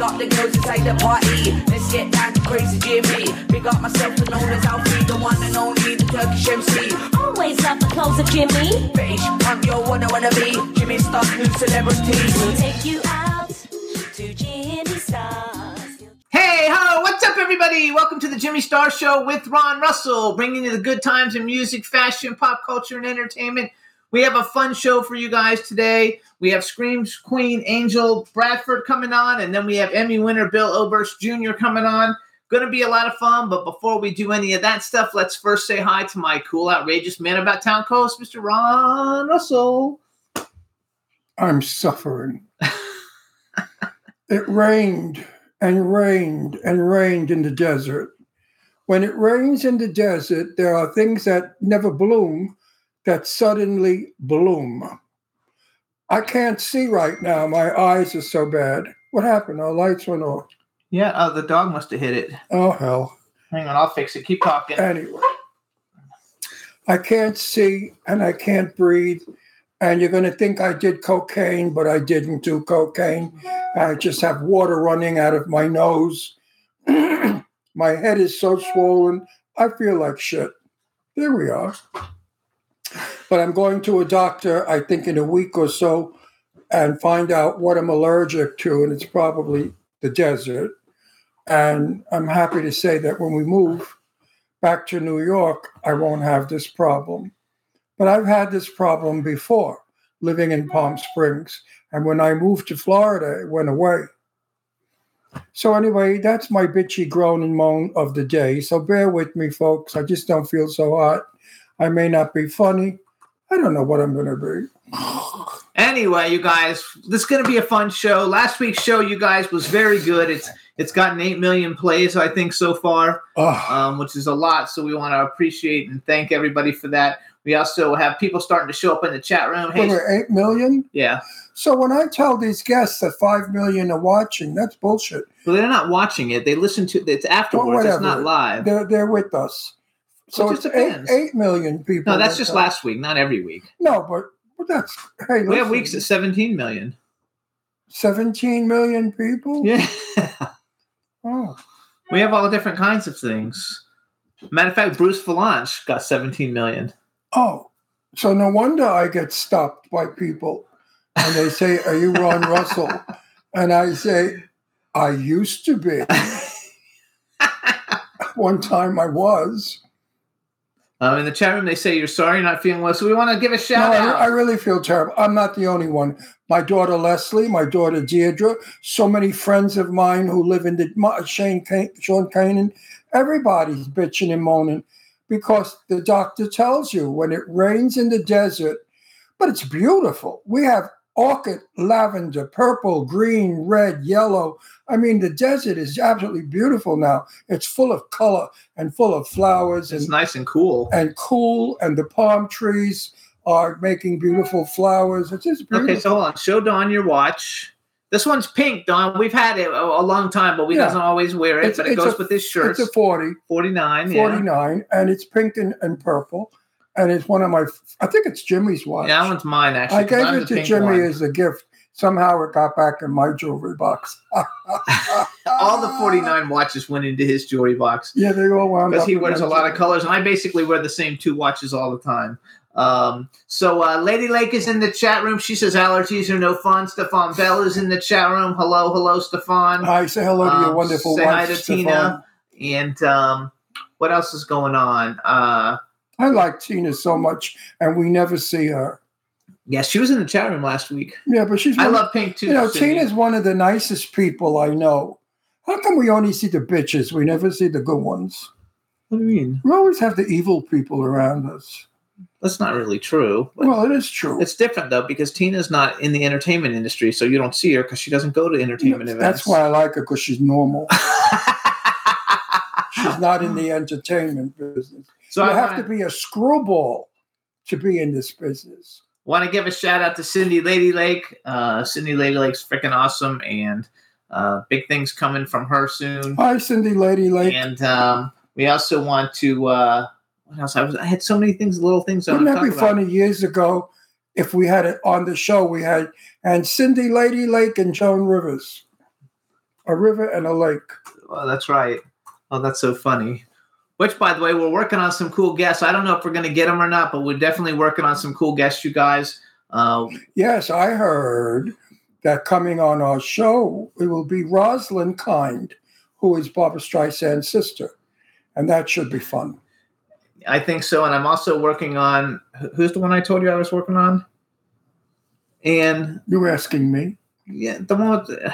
Big up the girls inside the party. Let's get down to crazy Jimmy. Big up myself and known as Alfie, the one and only, the Turkish MC. Always love the clothes of Jimmy. British, I'm your one I wanna be. Jimmy Star, new celebrity. We'll take you out to Jimmy Stars. Hey, hello, what's up, everybody? Welcome to the Jimmy Star Show with Ron Russell, bringing you the good times in music, fashion, pop culture, and entertainment. We have a fun show for you guys today. We have Screams Queen Angel Bradford coming on, and then we have Emmy winner Bill Oberst Jr. coming on. Going to be a lot of fun, but before we do any of that stuff, let's first say hi to my cool, outrageous man about town co-host, Mr. Ron Russell. I'm suffering. it rained and rained and rained in the desert. When it rains in the desert, there are things that never bloom that suddenly bloom. I can't see right now. My eyes are so bad. What happened? Our lights went off. Yeah, uh, the dog must have hit it. Oh, hell. Hang on, I'll fix it. Keep talking. Anyway, I can't see and I can't breathe. And you're going to think I did cocaine, but I didn't do cocaine. I just have water running out of my nose. my head is so swollen. I feel like shit. There we are. But I'm going to a doctor, I think, in a week or so and find out what I'm allergic to. And it's probably the desert. And I'm happy to say that when we move back to New York, I won't have this problem. But I've had this problem before living in Palm Springs. And when I moved to Florida, it went away. So, anyway, that's my bitchy groan and moan of the day. So, bear with me, folks. I just don't feel so hot. I may not be funny. I don't know what I'm going to be. Anyway, you guys, this is going to be a fun show. Last week's show, you guys, was very good. It's it's gotten eight million plays, I think, so far, Ugh. um, which is a lot. So we want to appreciate and thank everybody for that. We also have people starting to show up in the chat room. Hey, wait, 8 million? yeah, So, when I tell these guests that 5 million are watching, that's bullshit. but they're not watching it. They listen to it's afterwards. it's not live. They're, they're with us. So, it's just eight, depends. 8 million people. No, that's just last week, not every week. No, but, but that's, hey, We have weeks at seventeen million. 17 million people? Yeah, Oh. we have all the different kinds of things. Matter of fact, Bruce Vilanch got seventeen million. Oh, so no wonder I get stopped by people and they say, Are you Ron Russell? And I say, I used to be. One time I was. Um, in the chat room, they say you're sorry, you're not feeling well. So we want to give a shout I, out. I really feel terrible. I'm not the only one. My daughter Leslie, my daughter Deirdre, so many friends of mine who live in the Ma- Shane, Can- Sean Canaan, everybody's bitching and moaning because the doctor tells you when it rains in the desert, but it's beautiful. We have orchid, lavender, purple, green, red, yellow. I mean, the desert is absolutely beautiful now. It's full of color and full of flowers it's and nice and cool. and cool, and the palm trees are making beautiful flowers. It's just beautiful. Okay, so hold on. Show Don your watch. This one's pink, Don. We've had it a, a long time, but we Yeah. doesn't always wear it. It's- but it goes a- with this shirt. it's a 40, 49. Yeah. 49, and it's pink and, and purple. And it's one of my, I think it's Jimmy's watch. Yeah, that one's mine, actually. I gave I'm it to Jimmy one. as a gift. Somehow it got back in my jewelry box. All the 49 watches went into his jewelry box Yeah, they all wound because he wears a lot of colors, and I basically wear the same two watches all the time. Um, so uh, Lady Lake is in the chat room. She says allergies are no fun. Stefan Bell is in the chat room. Hello, hello, Stefan. Hi, say hello to your Um, wonderful say hi to Stefan. Tina. And um, what else is going on? Uh, I like Tina so much, and we never see her. Yeah, she was in the chat room last week. Yeah, but she's. I one- love Pink too. You know, Cindy. Tina's one of the nicest people I know. How come we only see the bitches? We never see the good ones. What do you mean? We always have the evil people around us. That's not really true. Well, it is true. it's different though because Tina's not in the entertainment industry, so you don't see her because she doesn't go to entertainment events. That's why I like her because she's normal. She's not in the entertainment business. So you I have wanna, to be a screwball to be in this business. want to give a shout out to Cindy Lady Lake. Uh, Cindy Lady Lake's freaking awesome, and uh, big things coming from her soon. Hi, Cindy Lady Lake. And um, we also want to. Uh, what else? I was. I had so many things, little things. Wouldn't that be about. funny? Years ago, if we had it on the show, we had and Cindy Lady Lake and Joan Rivers, a river and a lake. Oh, that's right. Oh, that's so funny. Which, by the way, we're working on some cool guests. I don't know if we're going to get them or not, but we're definitely working on some cool guests, you guys. Uh, Yes, I heard that coming on our show, it will be Roslyn Kind, who is Barbra Streisand's sister, and that should be fun. I think so. And I'm also working on who's the one I told you I was working on? And You're asking me, yeah, the one with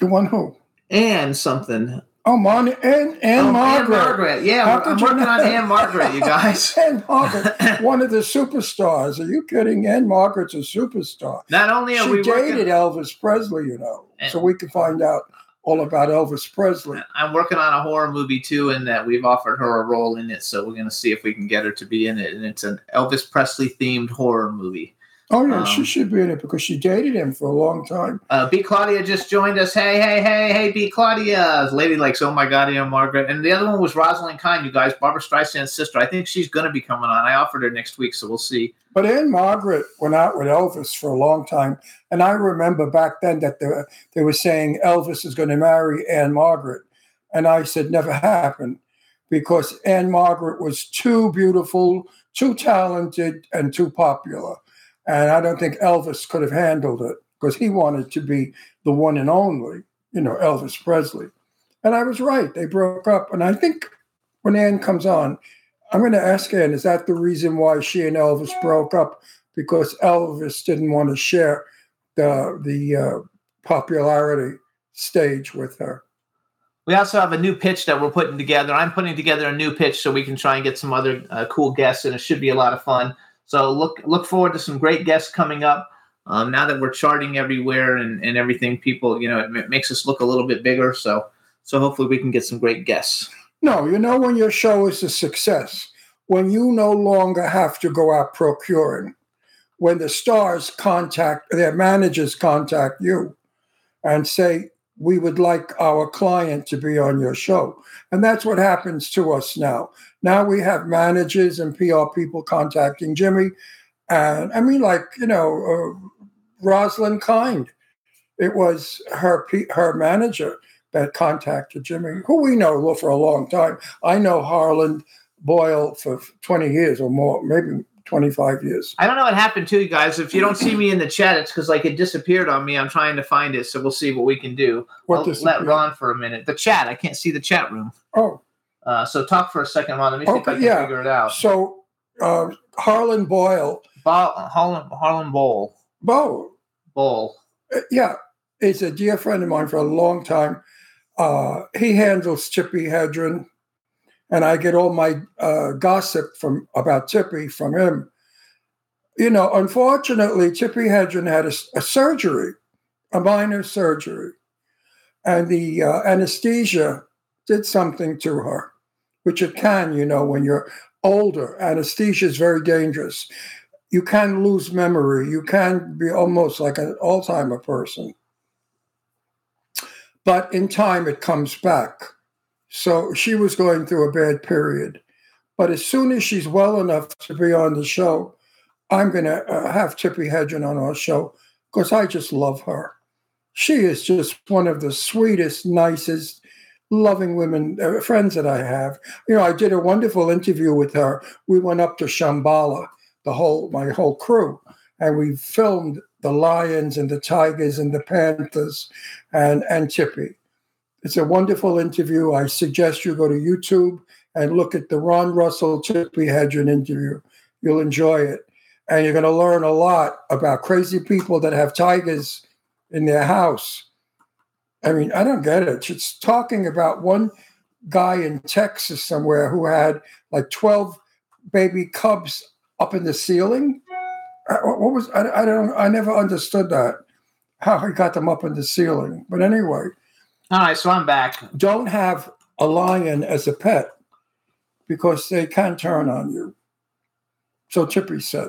the one who? And something. Oh, Mon and and Oh, Margaret. Ann-Margret. Yeah, How I'm you working not- on Ann-Margret, you guys. Ann-Margret, one of the superstars. Are you kidding? Ann-Margret's a superstar. Not only are she we dated working, Elvis Presley, you know, so we can find out all about Elvis Presley. I'm working on a horror movie too, and that we've offered her a role in it. So we're going to see if we can get her to be in it. And it's an Elvis Presley themed horror movie. Oh yeah, she Um, should be in it because she dated him for a long time. Uh, B. Claudia just joined us. Hey, hey, hey, hey, B. Claudia. Lady likes, oh my God, Ann-Margret. And the other one was Roslyn Kind, you guys, Barbra Streisand's sister. I think she's going to be coming on. I offered her next week, so we'll see. But Anne Margaret went out with Elvis for a long time, and I remember back then that they, they were saying Elvis is going to marry Ann-Margret, and I said never happened because Anne Margaret was too beautiful, too talented, and too popular, and I don't think Elvis could have handled it because he wanted to be the one and only, you know, Elvis Presley, and I was right. They broke up, and I think when Anne comes on, I'm going to ask Ann, is that the reason why she and Elvis broke up? Because Elvis didn't want to share the the uh, popularity stage with her. We also have a new pitch that we're putting together. I'm putting together a new pitch so we can try and get some other uh, cool guests, and it should be a lot of fun. So look look forward to some great guests coming up. Um, now that we're charting everywhere and, and everything, people, you know, it, ma- makes us look a little bit bigger. So so hopefully we can get some great guests. No, you know when your show is a success, when you no longer have to go out procuring, when the stars contact their managers contact you and say, we would like our client to be on your show. And that's what happens to us now. Now we have managers and PR people contacting Jimmy. And I mean, like, you know, uh, Roslyn Kind, it was her, P- her manager that contacted Jimmy, who we know for a long time. I know Harland Boyle for 20 years or more, maybe 25 years. I don't know what happened to you guys. If you don't see me in the chat, it's because like it disappeared on me. I'm trying to find it, so we'll see what we can do. What I'll let Ron for a minute. The chat, I can't see the chat room. Oh, Uh, so talk for a second, Ron. Let me see if I can yeah. figure it out. so uh, Harlan Boyle, Bo- Harlem Harlem Bowl Bo, Bowl. uh, yeah, he's a dear friend of mine for a long time. Uh, he handles Tippi Hedren, and I get all my uh, gossip from about Tippi from him. You know, unfortunately, Tippi Hedren had a surgery, a minor surgery, and the uh, anesthesia did something to her, which it can, you know, when you're older. Anesthesia is very dangerous. You can lose memory. You can be almost like an Alzheimer person. But in time, it comes back. So she was going through a bad period. But as soon as she's well enough to be on the show, I'm going to uh, have Tippi Hedren on our show because I just love her. She is just one of the sweetest, nicest, loving women, uh, friends that I have. You know, I did a wonderful interview with her. We went up to Shambala, the whole, my whole crew, and we filmed the lions and the tigers and the panthers and, and Tippi. It's a wonderful interview. I suggest you go to YouTube and look at the Ron Russell Tippi Hedren interview. You'll enjoy it. and you're going to learn a lot about crazy people that have tigers in their house. I mean, I don't get it. It's talking about one guy in Texas somewhere who had like 12 baby cubs up in the ceiling. Uh, What was I, I don't I never understood that how he got them up in the ceiling. But anyway, All right, so I'm back. don't have a lion as a pet because they can turn on you. So Tippi said.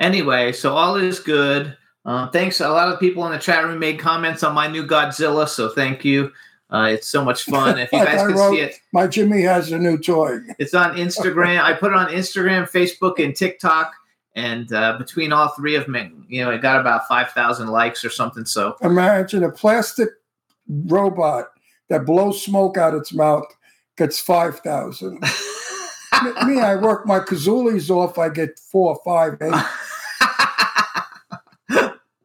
Anyway, so all is good. Uh, thanks. A lot of people in the chat room made comments on my new Godzilla, so thank you. Uh, it's so much fun. If you guys I can wrote- see it, My Jimmy has a new toy. it's on Instagram. I put it on Instagram, Facebook, and TikTok. And uh, between all three of them, you know, it got about 5,000 likes or something. So Imagine a plastic robot that blows smoke out its mouth gets 5,000. Me- Me, I work my kazoolies off, I get four, five, eight.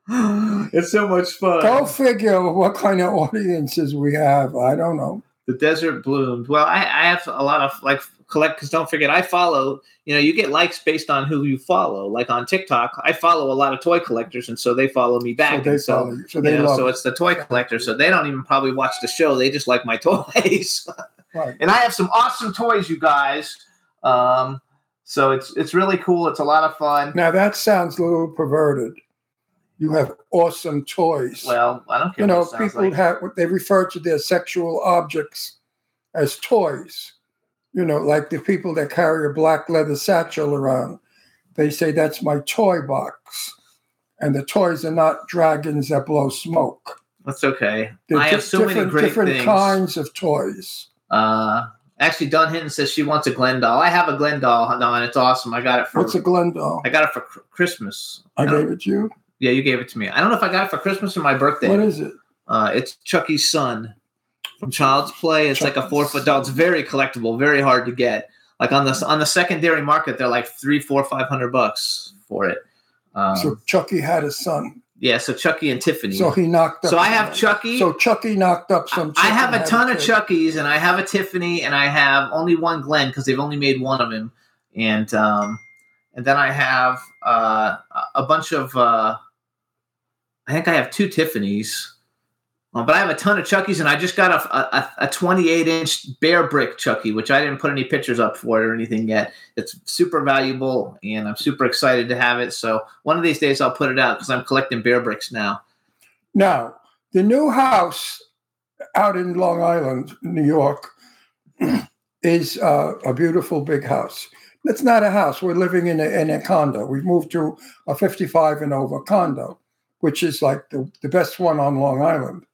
it's so much fun. Go figure what kind of audiences we have. I don't know. The desert bloomed. Well, I, I have a lot of like collect because don't forget I follow. You know, you get likes based on who you follow. Like on TikTok, I follow a lot of toy collectors, and so they follow me back. So they and so, follow you. So you they know, love so it's the toy collector. So they don't even probably watch the show. They just like my toys. Right. and I have some awesome toys, you guys. Um, so it's it's really cool. It's a lot of fun. Now that sounds a little perverted. You have awesome toys. Well, I don't care. you know, people like. have they refer to their sexual objects as toys. You know, like the people that carry a black leather satchel around, they say that's my toy box, and the toys are not dragons that blow smoke. That's okay. They're I have so many different, great different things. kinds of toys. Uh, actually, Don Hinton says she wants a Glen doll. I have a Glen doll, Dawn. It's awesome. I got it for What's a Glen doll? I got it for Christmas. I don't- gave it to you. Yeah, you gave it to me. I don't know if I got it for Christmas or my birthday. What is it? Uh, it's Chucky's son from Child's Play. It's like a four foot doll. It's very collectible, very hard to get. Like on the on the secondary market, they're like three, four, five hundred bucks for it. Um, so Chucky had a son, yeah, so Chucky and Tiffany. so he knocked up. So I have Chucky. So Chucky knocked up some. I have a ton of head. Chuckies, and I have a Tiffany, and I have only one Glenn because they've only made one of him, and um, and then I have uh, a bunch of. Uh, I think I have two Tiffanys, uh, but I have a ton of Chuckies, and I just got a, a, a 28 inch Bearbrick Chucky, which I didn't put any pictures up for it or anything yet. It's super valuable, and I'm super excited to have it. So one of these days I'll put it out because I'm collecting Bearbricks now. Now, the new house out in Long Island, New York, is uh, a beautiful big house. It's not a house. We're living in a, in a condo. We've moved to a 55 and over condo, which is like the, the best one on Long Island.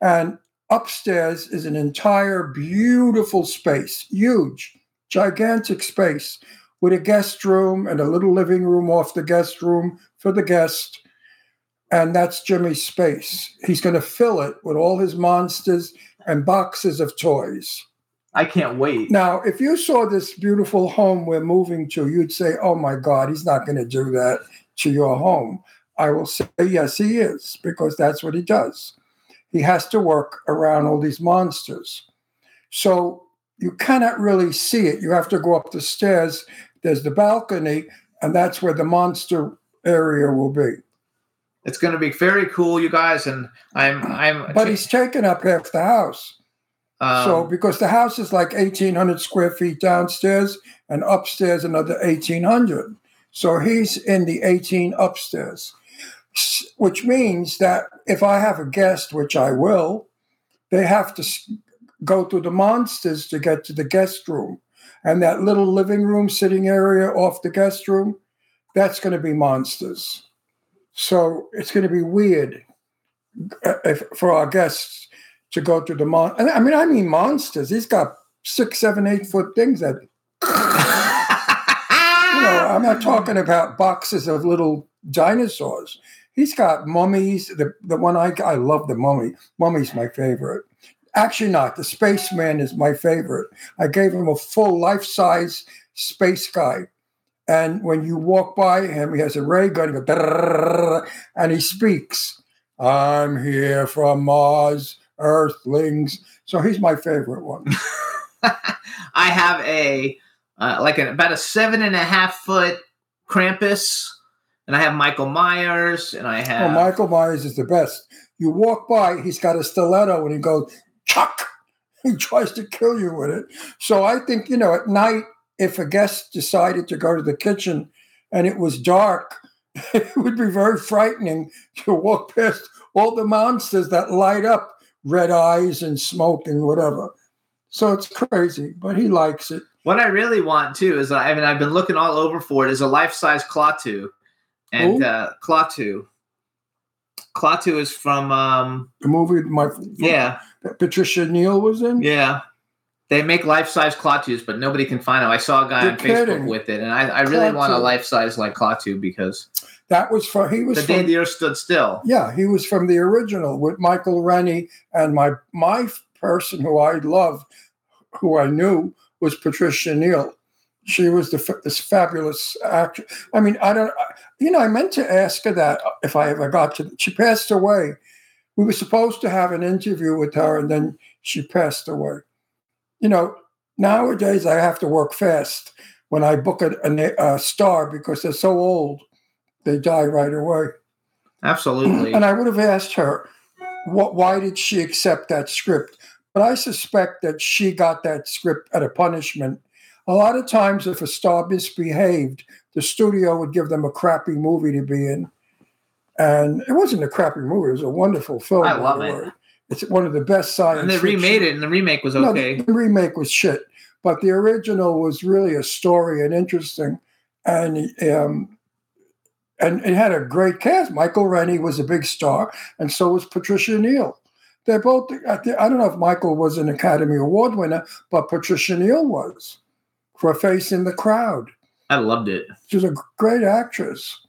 And upstairs is an entire beautiful space, huge, gigantic space with a guest room and a little living room off the guest room for the guest and that's Jimmy's space. He's going to fill it with all his monsters and boxes of toys. I can't wait. Now, if you saw this beautiful home we're moving to, you'd say, "Oh my God, he's not going to do that to your home." I will say, "Yes, he is," because that's what he does. He has to work around all these monsters, so you cannot really see it. You have to go up the stairs. There's the balcony, and that's where the monster area will be. It's going to be very cool, you guys, and I'm I'm. But he's taken up half the house. um, so because the house is like eighteen hundred square feet downstairs and upstairs another eighteen hundred. So he's in the eighteen upstairs, which means that if I have a guest, which I will, they have to go through the monsters to get to the guest room, and that little living room sitting area off the guest room, that's going to be monsters. So it's going to be weird uh, if, for our guests to go through the mon. I mean, I mean monsters. He's got six, seven, eight foot things that. I'm not talking about boxes of little dinosaurs. He's got mummies. The the one I I love the mummy. Mummy's my favorite. Actually, not the spaceman is my favorite. I gave him a full life size space guy. And when you walk by him, he has a ray gun, and he speaks. I'm here from Mars, Earthlings. So he's my favorite one. I have a uh, like an, about a seven and a half foot Krampus And I have Michael Myers, and I Oh, have Michael Myers is the best. You walk by, he's got a stiletto and he goes, chuck. He tries to kill you with it. So I think, you know, at night, if a guest decided to go to the kitchen and it was dark, it would be very frightening to walk past all the monsters that light up red eyes and smoke and whatever. So it's crazy, but he likes it. What I really want too is I mean I've been looking all over for it is a life size Klaatu, and Who? uh, Klaatu. Klaatu is from um The movie my yeah that Patricia Neal was in. yeah. They make life size Klaatus, but nobody can find them. I saw a guy You're on Facebook with it, and I, I really want a life size like Klaatu because That was for he was the day from, the earth stood still. Yeah, he was from the original with Michael Rennie, and my my person who I loved, who I knew was Patricia Neal. She was the this fabulous actress. I mean, I don't, I- you know, I meant to ask her that if I ever got to. She passed away. We were supposed to have an interview with her, and then she passed away. You know, nowadays I have to work fast when I book a, a, a star because they're so old, they die right away. Absolutely. And I would have asked her, what, why did she accept that script? But I suspect that she got that script at a punishment. A lot of times, if a star misbehaved, the studio would give them a crappy movie to be in. And it wasn't a crappy movie, it was a wonderful film. I love it. It's one of the best science and they fiction- remade it, and the remake was no, okay. the, the remake was shit, but the original was really a story and interesting, and um, and it had a great cast. Michael Rennie was a big star, and so was Patricia Neal. They're both. I don't know if Michael was an Academy Award winner, but Patricia Neal was for Face in the Crowd. I loved it. She's a great actress.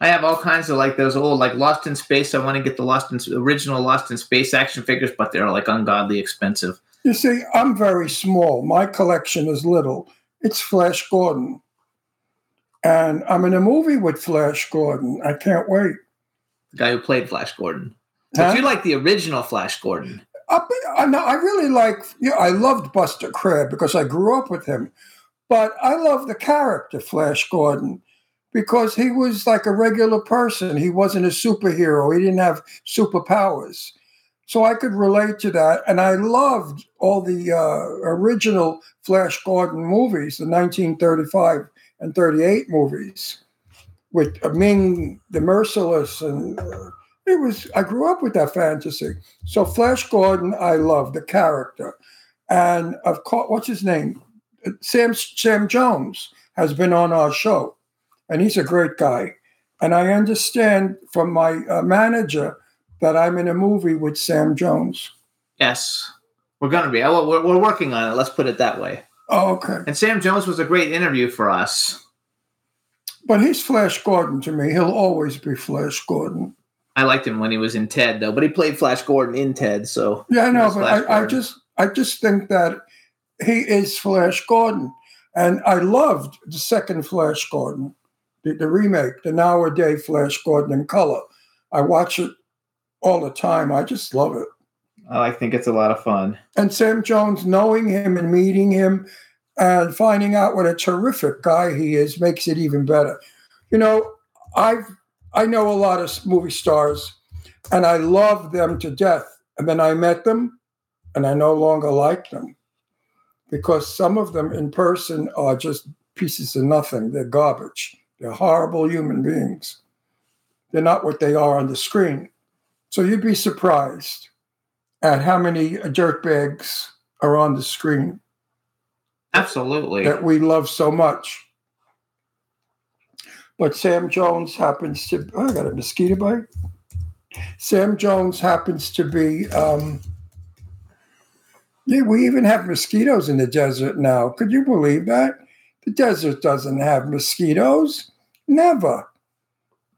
I have all kinds of like those old like Lost in Space. I want to get the Lost in original Lost in Space action figures, but they're like ungodly expensive. You see, I'm very small. My collection is little. It's Flash Gordon. And I'm in a movie with Flash Gordon. I can't wait. The guy who played Flash Gordon. Huh? But you like the original Flash Gordon. I, I, know, I really like, yeah, I loved Buster Crabbe because I grew up with him. But I love the character, Flash Gordon, because he was like a regular person. He wasn't a superhero, he didn't have superpowers. So I could relate to that. And I loved all the uh, original Flash Gordon movies, the 1935 and 38 movies with Ming the Merciless. And uh, it was, I grew up with that fantasy. So Flash Gordon, I love the character. And of course, what's his name? Sam Sam Jones has been on our show, and he's a great guy. And I understand from my uh, manager that I'm in a movie with Sam Jones. Yes, we're gonna be. Oh, We're, we're working on it. Let's put it that way. Oh, okay. And Sam Jones was a great interview for us. But he's Flash Gordon to me. He'll always be Flash Gordon. I liked him when he was in Ted, though. But he played Flash Gordon in Ted, so Yeah, I know, but I, I just I just think that he is Flash Gordon. And I loved the second Flash Gordon, the, the remake, the nowadays Flash Gordon in color. I watch it all the time. I just love it. I think it's a lot of fun. And Sam Jones, knowing him and meeting him and finding out what a terrific guy he is makes it even better. You know, I've I know a lot of movie stars and I love them to death. And then I met them and I no longer like them because some of them in person are just pieces of nothing. They're garbage. They're horrible human beings. They're not what they are on the screen. So you'd be surprised at how many dirtbags are on the screen Absolutely. that we love so much. But Sam Jones happens to, oh, I got a mosquito bite. Sam Jones happens to be, um, yeah, we even have mosquitoes in the desert now. Could you believe that? The desert doesn't have mosquitoes. Never.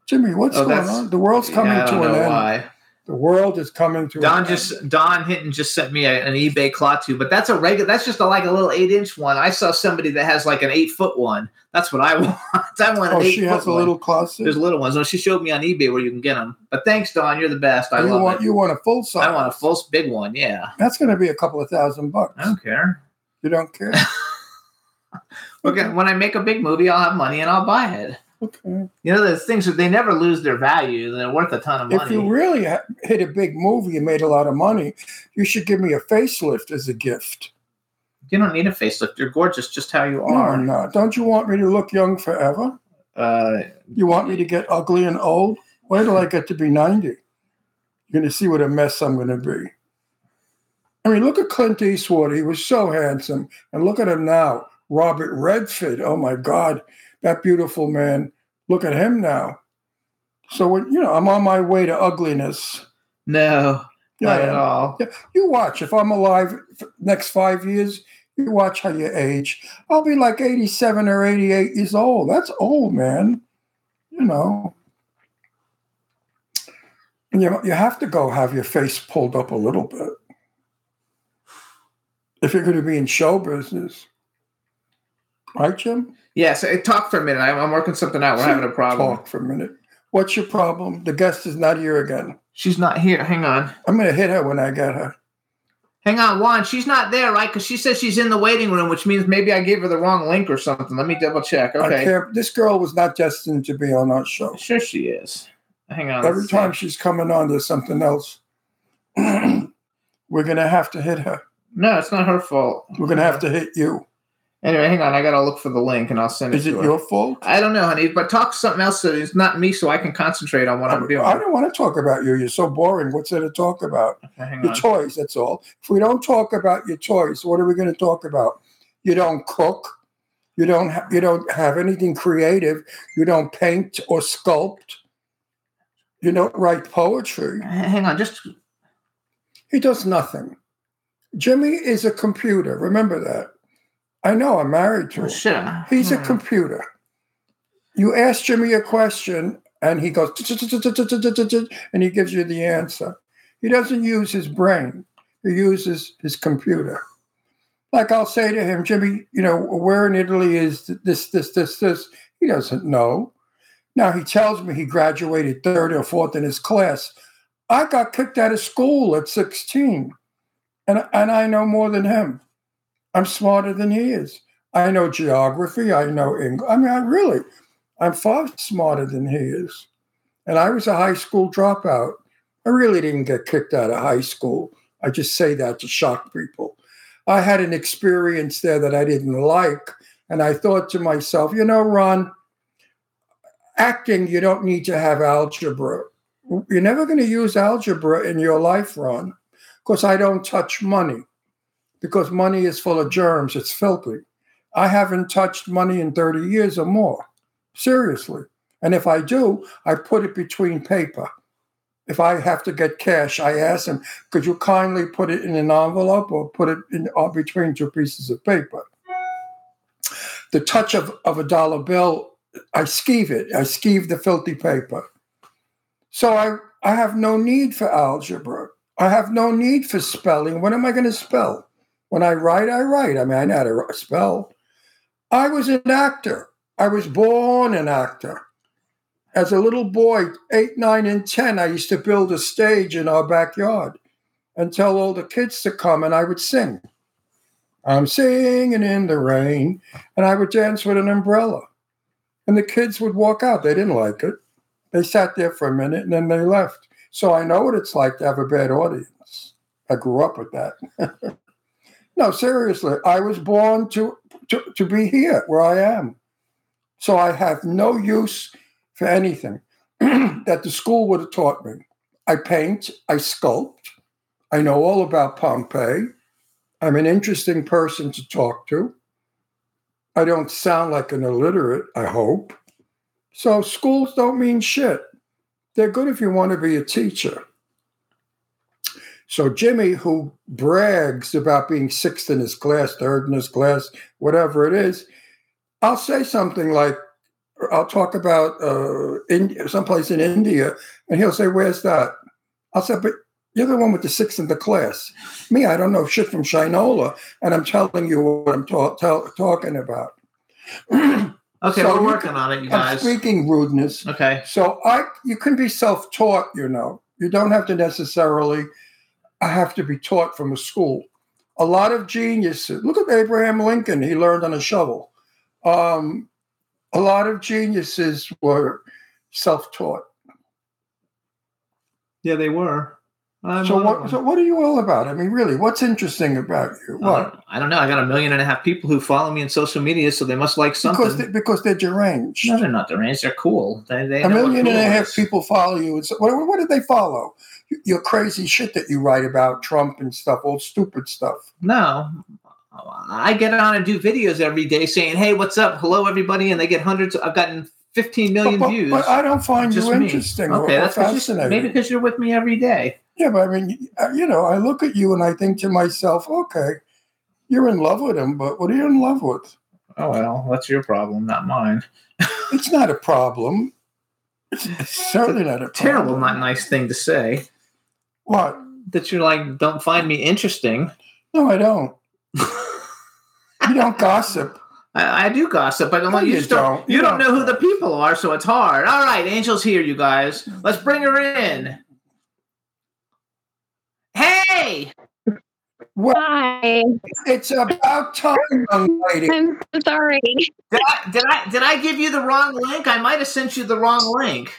Jimmy, what's Oh, going on? The world's coming Yeah, to an end. why. The world is coming to Don just. Don Hinton just sent me a, an eBay Klaatu, but that's a regular. That's just a, like a little eight inch one. I saw somebody that has like an eight foot one. That's what I want. I want an Oh, she has a little closet. There's little ones. No, she showed me on eBay where you can get them. But thanks, Don. You're the best. I you love want it. you want a full size. I want a full big one. Yeah, That's going to be a couple of thousand bucks. I don't care. You don't care. Okay, when I make a big movie, I'll have money and I'll buy it. Okay. You know, those things they never lose their value. They're worth a ton of money. If you really hit a big movie and made a lot of money, you should give me a facelift as a gift. You don't need a facelift. You're gorgeous just how you No, are. no. Don't you want me to look young forever? Uh, You want me to get ugly and old? Wait till I get to be 90. You're going to see what a mess I'm going to be. I mean, look at Clint Eastwood. He was so handsome. And look at him now. Robert Redford. Oh my God, that beautiful man. Look at him now. So, when, you know, I'm on my way to ugliness. no, not at all. Yeah, you watch. If I'm alive next five years, you watch how you age. I'll be like 87 or 88 years old. That's old, man. You know. And you, you have to go have your face pulled up a little bit. If you're going to be in show business. Right, Jim? Yeah, so talk for a minute. I'm, I'm working something out. We're having a problem. Talk for a minute. What's your problem? The guest is not here again. She's not here. Hang on. I'm going to hit her when I get her. Hang on, Juan. She's not there, right? Because she says she's in the waiting room, which means maybe I gave her the wrong link or something. Let me double check. Okay. this girl was not destined to be on our show. Sure, she is. Hang on. Every let's see. time she's coming on, there's something else. We're gonna have to hit her. No, it's not her fault. We're gonna have to hit you. Anyway, hang on. I gotta look for the link and I'll send it Is it her. your fault? I don't know, honey, but talk something else so it's not me, so I can concentrate on what I'm doing. I don't want to talk about you. You're so boring. What's there to talk about? Okay, Your on. toys. That's all. If we don't talk about your toys, what are we going to talk about? You don't cook. You don't. Ha- you don't have anything creative. You don't paint or sculpt. You don't write poetry. Hang on, just He does nothing. Jimmy is a computer. Remember that. I know. I'm married to him. He's a Hmm. computer. You ask Jimmy a question and he goes, and he gives you the answer. He doesn't use his brain, he uses his computer. Like I'll say to him, Jimmy, you know, where in Italy is this, this, this, this? He doesn't know. Now he tells me he graduated third or fourth in his class. I got kicked out of school at 16, and, and I know more than him. I'm smarter than he is. I know geography. I know English. I mean, I really, I'm far smarter than he is. And I was a high school dropout. I really didn't get kicked out of high school. I just say that to shock people. I had an experience there that I didn't like. And I thought to myself, you know, Ron, acting, you don't need to have algebra. You're never going to use algebra in your life, Ron, because I don't touch money because money is full of germs. It's filthy. I haven't touched money in 30 years or more. Seriously. And if I do, I put it between paper. If I have to get cash, I ask them, could you kindly put it in an envelope or put it in uh, between two pieces of paper? The touch of, of a dollar bill, I skeeve it. I skeeve the filthy paper. So I, I have no need for algebra. I have no need for spelling. What am I going to spell? When I write, I write. I mean, I know how to spell. I was an actor. I was born an actor. As a little boy, eight, nine, and 10, I used to build a stage in our backyard and tell all the kids to come, and I would sing. I'm singing in the rain, and I would dance with an umbrella. And the kids would walk out. They didn't like it. They sat there for a minute and then they left. So I know what it's like to have a bad audience. I grew up with that. no, seriously, I was born to, to, to be here where I am. So I have no use for anything that the school would have taught me. I paint, I sculpt, I know all about Pompeii. I'm an interesting person to talk to. I don't sound like an illiterate, I hope. So schools don't mean shit. They're good if you want to be a teacher. So Jimmy, who brags about being sixth in his class, third in his class, whatever it is, I'll say something like, I'll talk about uh, India, someplace in India, and he'll say, "Where's that?" I'll say, "But you're the one with the sixth in the class. Me, I don't know shit from Shinola, and I'm telling you what I'm ta- tell- talking about." Okay, So we're working on it, you I'm guys. speaking rudeness. Okay. So I, you can be self-taught. You know, you don't have to necessarily have to be taught from a school. A lot of geniuses. Look at Abraham Lincoln. He learned on a shovel. Um, A lot of geniuses were self-taught. Yeah, they were. I'm So what? So what are you all about? I mean, really, what's interesting about you? I What? don't- I don't know. I got a million and a half people who follow me on social media, so they must like something. Because they, because they're deranged. no, they're not deranged. They're cool. They, they a million and a half is. people follow you. And so, what, what did they follow? Your crazy shit that you write about Trump and stuff, all stupid stuff. No, I get on and do videos every day saying, "Hey, what's up? Hello, everybody," and they get hundreds. Of, I've gotten 15 million but, but- views. but I don't find you me. interesting or, Okay, that's fascinating. maybe because you're with me every day. Yeah, but I mean, you- you know, I look at you and I think to myself, okay, you're in love with him, but what are you in love with? Oh well, that's your problem, not mine. It's not a problem. It's, it's certainly not a problem. Terrible, not nice thing to say. What? That you're like, don't find me interesting. No, I don't. You don't gossip. I, I do gossip, but No, you, you don't. You, You don't don't. know who the people are, so it's hard. All right, Angel's here, you guys. Let's bring her in. Hey, Well, Hi, it's about time, young lady. I'm so sorry. did I did I did I give you the wrong link? I might have sent you the wrong link.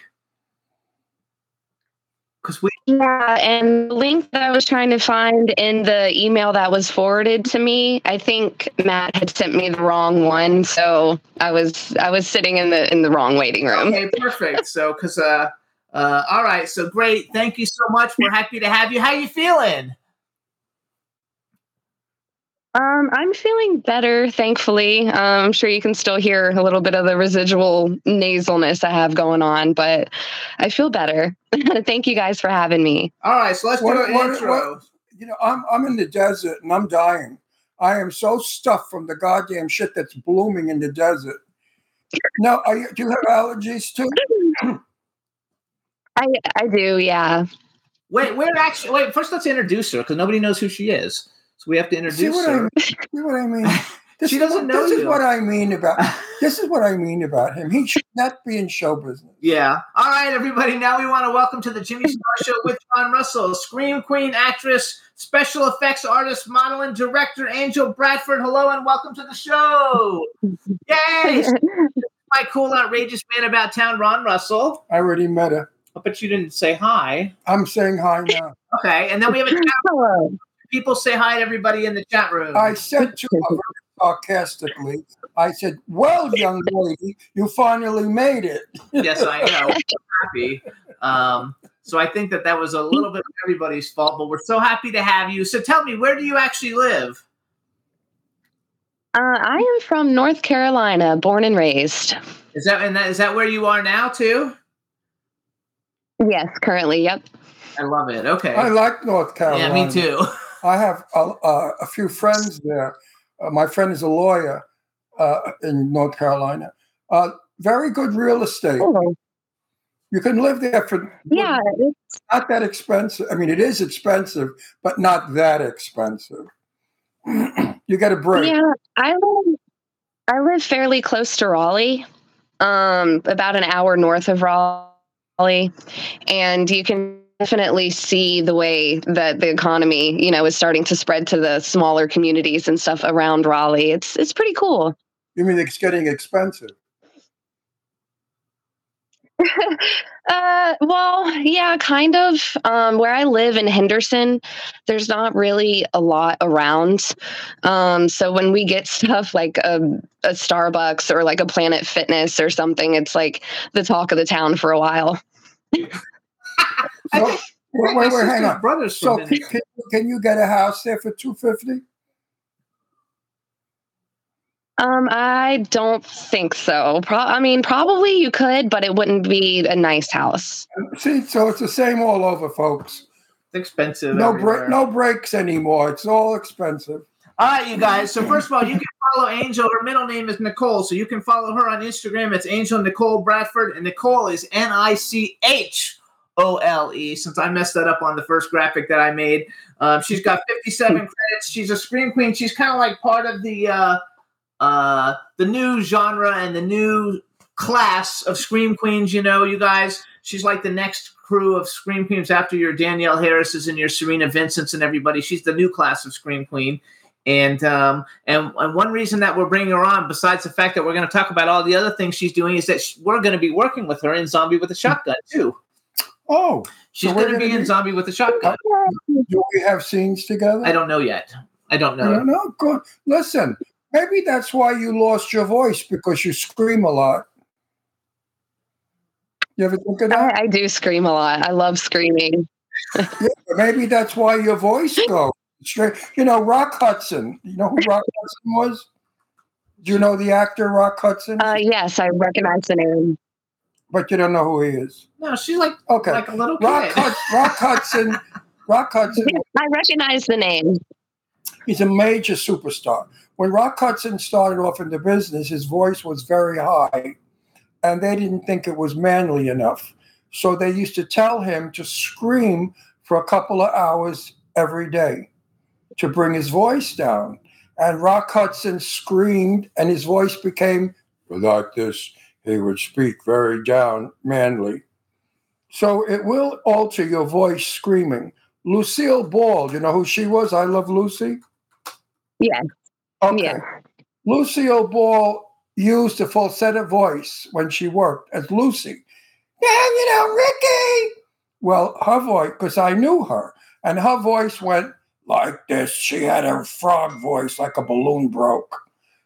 Because we Yeah, and the link that I was trying to find in the email that was forwarded to me, I think Matt had sent me the wrong one, so I was I was sitting in the in the wrong waiting room. okay, perfect. So because uh uh all right, so great. Thank you so much. We're happy to have you. How are you feeling? Um, I'm feeling better, thankfully. Um, I'm sure you can still hear a little bit of the residual nasalness I have going on, but I feel better. Thank you guys for having me. All right, so let's What- do an what- intro. what- You know, I'm I'm in the desert and I'm dying. I am so stuffed from the goddamn shit that's blooming in the desert. Now, are you, do you have allergies too? I I do, yeah. Wait, we're actually wait. First, let's introduce her because nobody knows who she is. So we have to See introduce what I her. mean? See what I mean? This She is doesn't what, know This is what I mean about this is what I mean about him. He should not be in show business. Yeah. All right, everybody. Now we want to welcome to the Jimmy Star Show with John Russell, scream queen, actress, special effects artist, model, and director Angel Bradford. Hello and welcome to the show. Yay! My cool, outrageous man about town, Ron Russell. I already met her. But you didn't say hi. I'm saying hi now. Okay, and then we have a chat. Hello. People say hi to everybody in the chat room. I said to her sarcastically, I said, Well, young lady, you finally made it. yes, I know. We're happy. Um, so I think that that was a little bit of everybody's fault, but we're so happy to have you. So tell me, where do you actually live? Uh, I am from North Carolina, born and raised. Is that and that, is that where you are now too? Yes, currently, yep. I love it. Okay. I like North Carolina. yeah, me too. I have a, a, a few friends there. Uh, my friend is a lawyer uh, in North Carolina. Uh, very good real estate. Cool. You can live there for Yeah, it's, not that expensive. I mean, it is expensive, but not that expensive. you get a break. yeah. I live, I live fairly close to Raleigh, um, about an hour north of Raleigh, and you can definitely see the way that the economy, you know, is starting to spread to the smaller communities and stuff around Raleigh. It's it's pretty cool. You mean it's getting expensive? Uh, well, yeah, kind of. Um, where I live in Henderson, there's not really a lot around. Um, so when we get stuff like a, a Starbucks or like a Planet Fitness or something, it's like the talk of the town for a while. I So- Wait, wait, wait, hang on. Brothers So from can, in- can, can you get a house there for two fifty? Um, I don't think so. Pro- I mean, probably you could, but it wouldn't be a nice house. See, so it's the same all over, folks. it's expensive. No break, no breaks anymore. It's all expensive. All right, you guys. So first of all, you can follow Angel. Her middle name is Nicole, so you can follow her on Instagram. It's Angel Nicole Bradford, and Nicole is N I C H O L E. Since I messed that up on the first graphic that I made, um, she's got fifty-seven credits. She's a screen queen. She's kind of like part of the uh, uh, the new genre and the new class of scream queens. You know, you guys. She's like the next crew of scream queens after your Danielle Harris's and your Serena Vincent's and everybody. She's the new class of scream queen And um, and and one reason that we're bringing her on, besides the fact that we're going to talk about all the other things she's doing, is that sh we're going to be working with her in Zombie with a Shotgun too. Oh, She's So going to be gonna in be- Zombie with a Shotgun. do we have scenes together? I don't know yet. I don't know. no, good. Listen, maybe that's why you lost your voice because you scream a lot. You ever think of that? I, I do scream a lot. I love screaming. Yeah, maybe that's why your voice goes straight. You know, Rock Hudson. You know who Rock Hudson was? Do you know the actor Rock Hudson? Uh, yes, I recognize the name. but you don't know who he is. No, she's like Okay. like a little Rock. Hud- Rock Hudson. Rock Hudson. I recognize the name. He's a major superstar. When Rock Hudson started off in the business, his voice was very high, and they didn't think it was manly enough. So they used to tell him to scream for a couple of hours every day to bring his voice down. And Rock Hudson screamed, and his voice became like this. He would speak very down, manly. So it will alter your voice screaming. Lucille Ball, you know who she was? I Love Lucy. Yeah. Okay. Yeah. Lucille Ball used a falsetto voice when she worked as Lucy. Yeah, you know, Ricky. Well, her voice, because I knew her, and her voice went like this. She had a frog voice, like a balloon broke.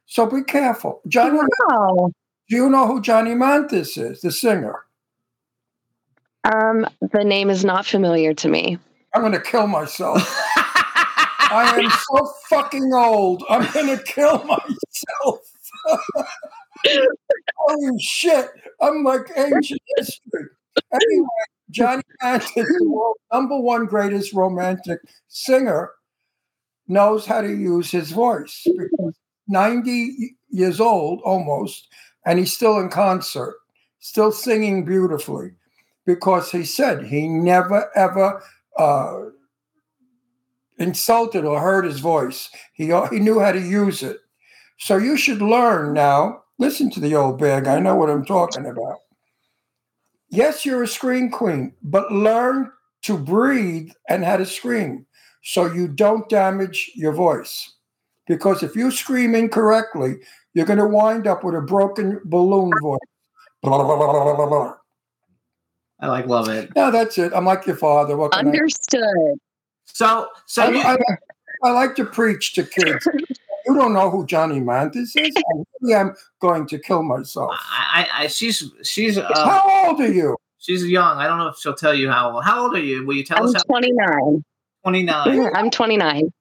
So be careful. Johnny, Wow. do you know who Johnny Mathis is, the singer? Um, the name is not familiar to me. I'm going to kill myself. I am so fucking old. I'm going to kill myself. Holy shit. I'm like ancient history. Anyway, Johnny Mathis, the world's number one greatest romantic singer, knows how to use his voice because 90 years old almost, and he's still in concert, still singing beautifully because he said he never ever uh, insulted or hurt his voice. He, he knew how to use it. So you should learn now. Listen to the old bag. I know what I'm talking about. Yes, you're a scream queen, but learn to breathe and how to scream so you don't damage your voice. Because if you scream incorrectly, you're going to wind up with a broken balloon voice. Blah, blah, blah, blah, blah, blah. I like love it. Yeah, that's it. I'm like your father. What can I- Understood. So so I, you, I, I like to preach to kids. You don't know who Johnny Mathis is? I really am going to kill myself. I, I, I she's she's uh, How old are you? she's young. I don't know if she'll tell you how old. How old are you? Will you tell I'm us? How, 29. Twenty nine. I'm 29.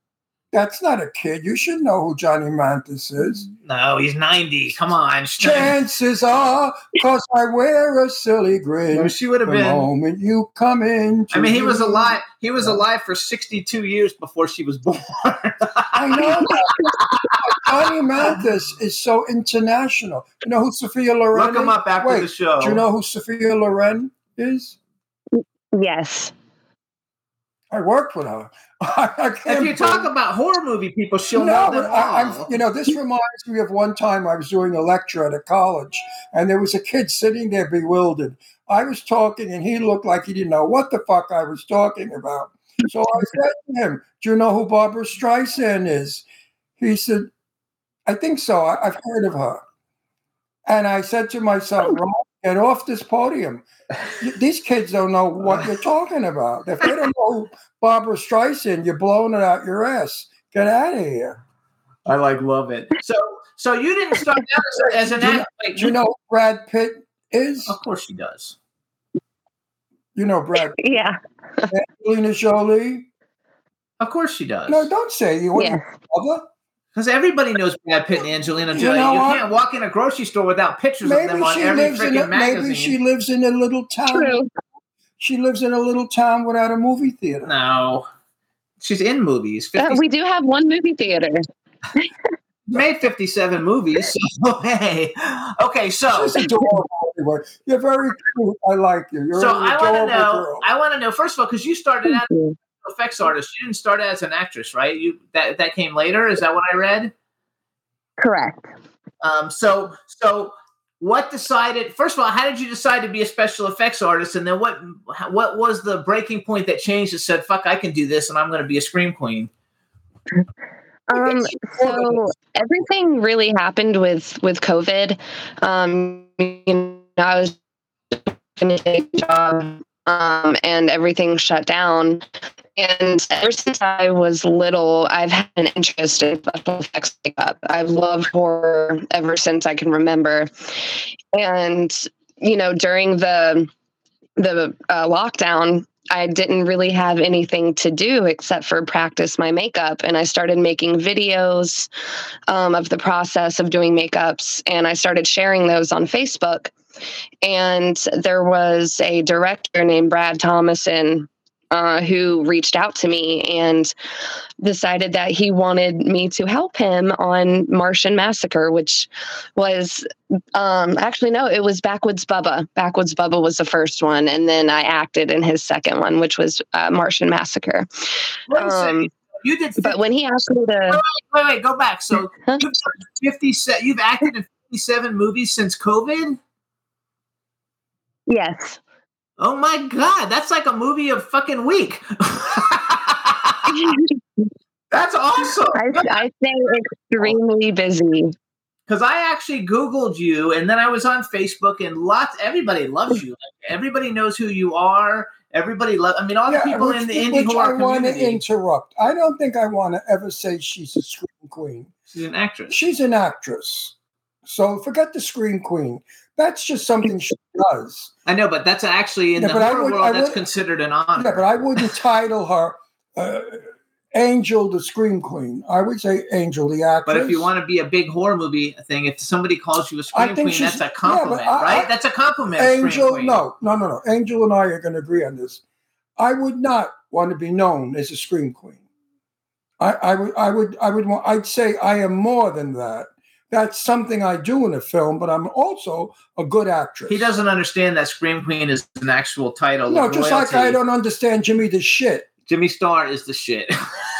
That's not a kid. You should know who Johnny Mathis is. No, he's ninety. Come on. Chances are, because I wear a silly grin. she would have been. The moment you come in. I mean, he was alive. He was alive for sixty-two years before she was born. I know. that. Johnny Mathis is so international. You know who Sophia Loren Look him is? up after Wait, the show. Do you know who Sophia Loren is? Yes. I worked with her. I if you talk about horror movie people, she'll no, know them all. I'm, you know, this reminds me of one time I was doing a lecture at a college, and there was a kid sitting there bewildered. I was talking, and he looked like he didn't know what the fuck I was talking about. So I said to him, "Do you know who Barbra Streisand is?" He said, "I think so. I, I've heard of her." And I said to myself, oh. "Ron, "Get off this podium. These kids don't know what you're talking about. If they don't know Barbra Streisand, you're blowing it out your ass. Get out of here." I like love it. So, so you didn't start out as, as an Do you know- actor. Wait, Do you know who Brad Pitt is? Of course she does. You know Brad Yeah. Angelina Jolie. Of course she does. No, don't say you. What, Yeah. mother? Because everybody knows Brad Pitt and Angelina Jolie. You, know what? can't walk in a grocery store without pictures of them on she every lives in. A, freaking magazine. maybe she lives in a little town. True. She lives in a little town without a movie theater. no, she's in movies. Uh, we do have one movie theater. made fifty-seven movies. So hey, okay. So, She's adorable. You're very cute. I like you. You're so an I want to know. girl. I want to know first of all because you started out Thank you. as an effects artist. You didn't start as an actress, right? You that that came later. Is that what I read? Correct. Um, so, so what decided? First of all, how did you decide to be a special effects artist? And then what? What was the breaking point that changed? That said, "Fuck, I can do this, and I'm going to be a scream queen." Um, so everything really happened with with COVID. Um, you know, I was in a job, um, and everything shut down. And ever since I was little, I've had an interest in special effects makeup. I've loved horror ever since I can remember. And you know, during the the uh, lockdown, I didn't really have anything to do except for practice my makeup. And I started making videos um, of the process of doing makeups. And I started sharing those on Facebook. And there was a director named Brad Thomason uh, who reached out to me and decided that he wanted me to help him on Martian Massacre, which was um, actually no, it was Backwoods Bubba. Backwoods Bubba was the first one, and then I acted in his second one, which was uh, Martian Massacre. Wait. Um, You did. 50, but when he asked me to, wait, wait, go back. So Huh? you've done You've acted in fifty-seven movies since COVID. yes, Oh my god, that's like a movie of fucking week. that's awesome. I, I stay extremely busy. Because I actually Googled you, and then I was on Facebook, and lots. Everybody loves you. Everybody knows who you are. Everybody loves. I mean, all the Yeah, people which, in the indie which I horror want to interrupt. I don't think I want to ever say she's a screen queen. She's an actress. She's an actress. So forget the screen queen. That's just something she does. I know, but that's actually in Yeah, the horror would- world. That's considered an honor. Yeah, but I wouldn't title her uh, Angel the Scream Queen. I would say Angel the actress. But if you want to be a big horror movie thing, if somebody calls you a scream queen, that's a compliment, yeah, I- right? I- that's a compliment. Angel, no, no, no, no. Angel and I are going to agree on this. I would not want to be known as a scream queen. I, I would, I would, I would want. I'd say I am more than that. That's something I do in a film, but I'm also a good actress. He doesn't understand that scream queen is an actual title. No, just like. I don't understand Jimmy the shit. Jimmy Star is the shit.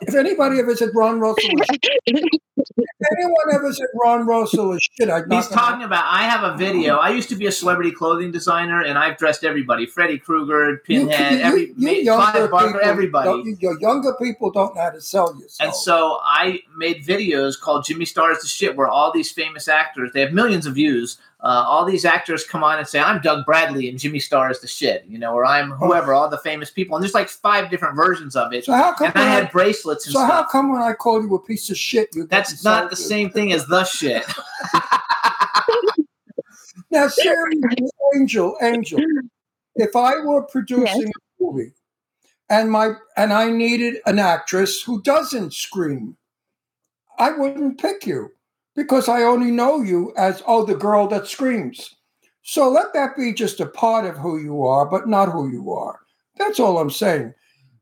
If anybody ever said Ron Russell, is shit, if anyone ever said Ron Russell is shit, I'd He's knock him out. talking about. I have a video. I used to be a celebrity clothing designer, and I've dressed everybody: Freddy Krueger, You- Pinhead, you- every you ma- younger Barker, people everybody. don't- Your younger people don't know how to sell yourself. And so I made videos called Jimmy Star is the shit, where all these famous actors, they have millions of views. Uh, all these actors come on and say, I'm Doug Bradley and Jimmy Star is the shit, you know, or I'm whoever, all the famous people. And there's like five different versions of it. So how come? And I when had I- bracelets and so how come when I call you a piece of shit, you That's not the same thing as the shit. Now, seriously, Angel, Angel, if I were producing a movie and my and I needed an actress who doesn't scream, I wouldn't pick you because I only know you as oh the girl that screams. So let that be just a part of who you are, but not who you are. That's all I'm saying.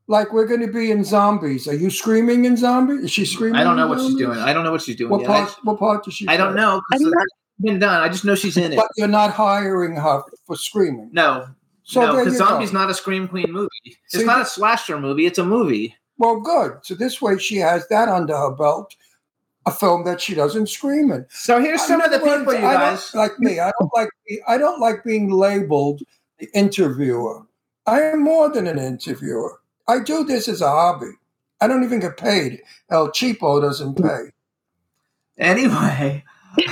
Like we're going to be in zombies. Are you screaming in zombies? Is she screaming? I don't know in what she's doing. I don't know what she's doing What yet. part? What part does she? I, I don't play? know. 'cause I'm it's not- been done. I just know she's in it. But you're not hiring her for screaming. no, So no, because Zombie's go. not a Scream Queen movie. It's See, not a slasher movie. It's a movie. Well, good. So this way she has that under her belt, a film that she doesn't scream in. So here's some In of the other people, you I don't- guys. like me. I don't like. I don't like being labeled the interviewer. I am more than an interviewer. I do this as a hobby. I don't even get paid. El Cheapo doesn't pay. Anyway,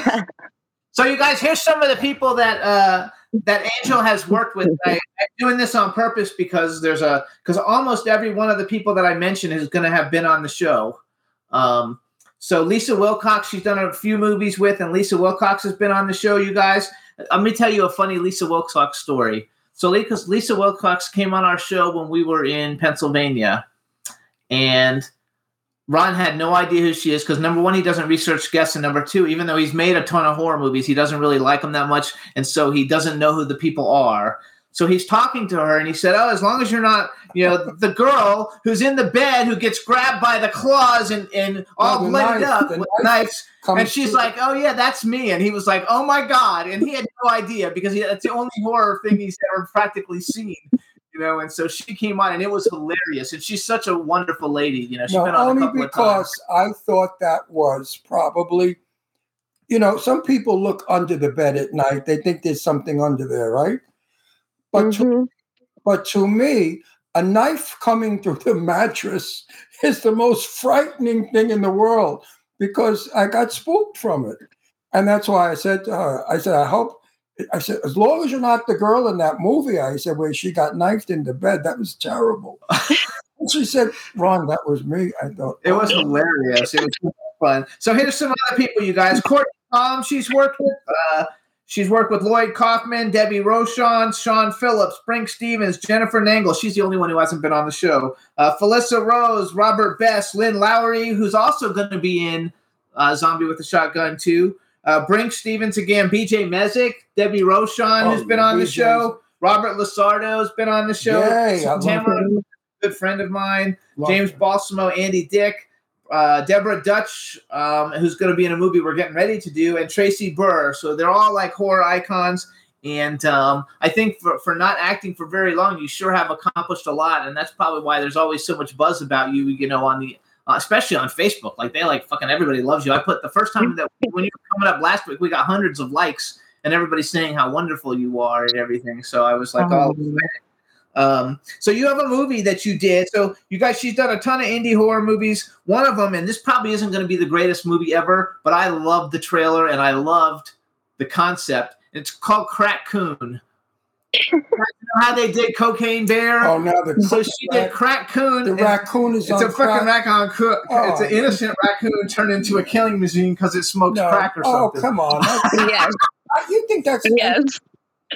so you guys, here's some of the people that uh, that Angel has worked with. I, I'm doing this on purpose because there's a because almost every one of the people that I mentioned is going to have been on the show. Um, so Lisa Wilcox, she's done a few movies with, and Lisa Wilcox has been on the show. You guys, let me tell you a funny Lisa Wilcox story. So Lisa, Wilcox came on our show when we were in Pennsylvania, and Ron had no idea who she is because number one, he doesn't research guests, and number two, even though he's made a ton of horror movies, he doesn't really like them that much, and so he doesn't know who the people are. So he's talking to her, and he said, "Oh, as long as you're not, you know, the girl who's in the bed who gets grabbed by the claws and and all Oh, blooded knife, up with knife knives." And she's like, "Oh yeah, that's me." And he was like, "Oh my god!" And he had no idea because he, that's the only horror thing he's ever practically seen, you know. And so she came on, and it was hilarious. And she's such a wonderful lady, you know. She's no, been on a only couple of times. because I thought that was probably, you know, some people look under the bed at night. They think there's something under there, right? But to Mhm. But to me, a knife coming through the mattress is the most frightening thing in the world because I got spooked from it. And that's why I said to her, I said, I hope, I said, as long as you're not the girl in that movie, I said, where she got knifed into bed, that was terrible. and she said, Ron, that was me. I thought, It was hilarious. It was fun. So here's some other people, you guys. Courtney Tom, she's worked with. Uh, she's worked with Lloyd Kaufman, Debbie Rochon, Sean Phillips, Brinke Stevens, Jennifer Nangle. She's the only one who hasn't been on the show. Uh, Felissa Rose, Robert Best, Lynn Lowry, who's also going to be in uh, Zombie with a Shotgun too. Uh, Brinke Stevens again, BJ Mezek, Debbie Rochon, Oh, who's been on the show. Robert Lasardo's been on the show. Yay, Tamara, good friend of mine. Love James. Balsamo, Andy Dick, uh, Deborah Dutch, um, who's going to be in a movie we're getting ready to do, and Tracy Burr. So they're all like horror icons. And um, I think for, for not acting for very long, you sure have accomplished a lot. And that's probably why there's always so much buzz about you, you know, on the, uh, especially on Facebook. Like they like fucking everybody loves you. I put the first time that when you were coming up last week, we got hundreds of likes and everybody saying how wonderful you are and everything. So I was like, oh, um, so you have a movie that you did. So you guys, she's done a ton of indie horror movies. One of them, and this probably isn't going to be the greatest movie ever, but I loved the trailer and I loved the concept. It's called Crackoon. you know how they did Cocaine Bear? Oh, now the, so she did Crackoon. the raccoon is It's on a fucking crack. raccoon. Cook. It's an Oh. innocent raccoon turned into a killing machine because it smokes No. crack or Oh, something. come on. That's- Yes, you think that's yes.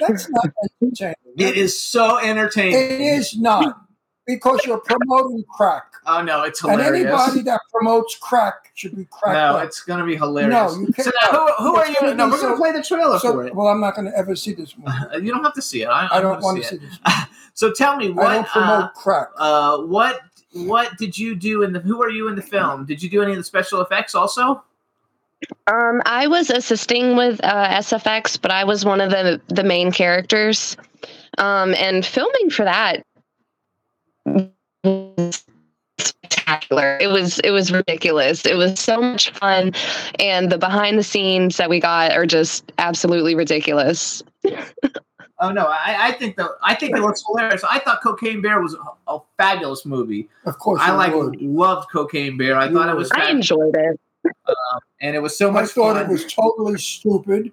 That's not entertaining. It is so entertaining. It is not because you're promoting crack, Oh no, it's hilarious. and hilarious. anybody that promotes crack should be cracked No, up. it's gonna be hilarious. No, you can't- now, who, who are you? No, we're gonna play the trailer So- for it. well, I'm not going to ever see this movie. Uh, You don't have to see it. I, I don't want to to see see it. this. So tell me I what don't promote uh, crack. uh, what what did you do in the? Who are you in the film? Did you do any of the special effects also? Um, I was assisting with uh, SFX, but I was one of the the main characters. Um, and filming for that was spectacular. It was it was ridiculous. It was so much fun, and the behind the scenes that we got are just absolutely ridiculous. Oh no, I, I think the I think it looks hilarious. I thought Cocaine Bear was a, a fabulous movie. Of course, I like would. loved Cocaine Bear. I You thought it was I fabulous, enjoyed it. Um, and it was so I much thought fun. it was totally stupid,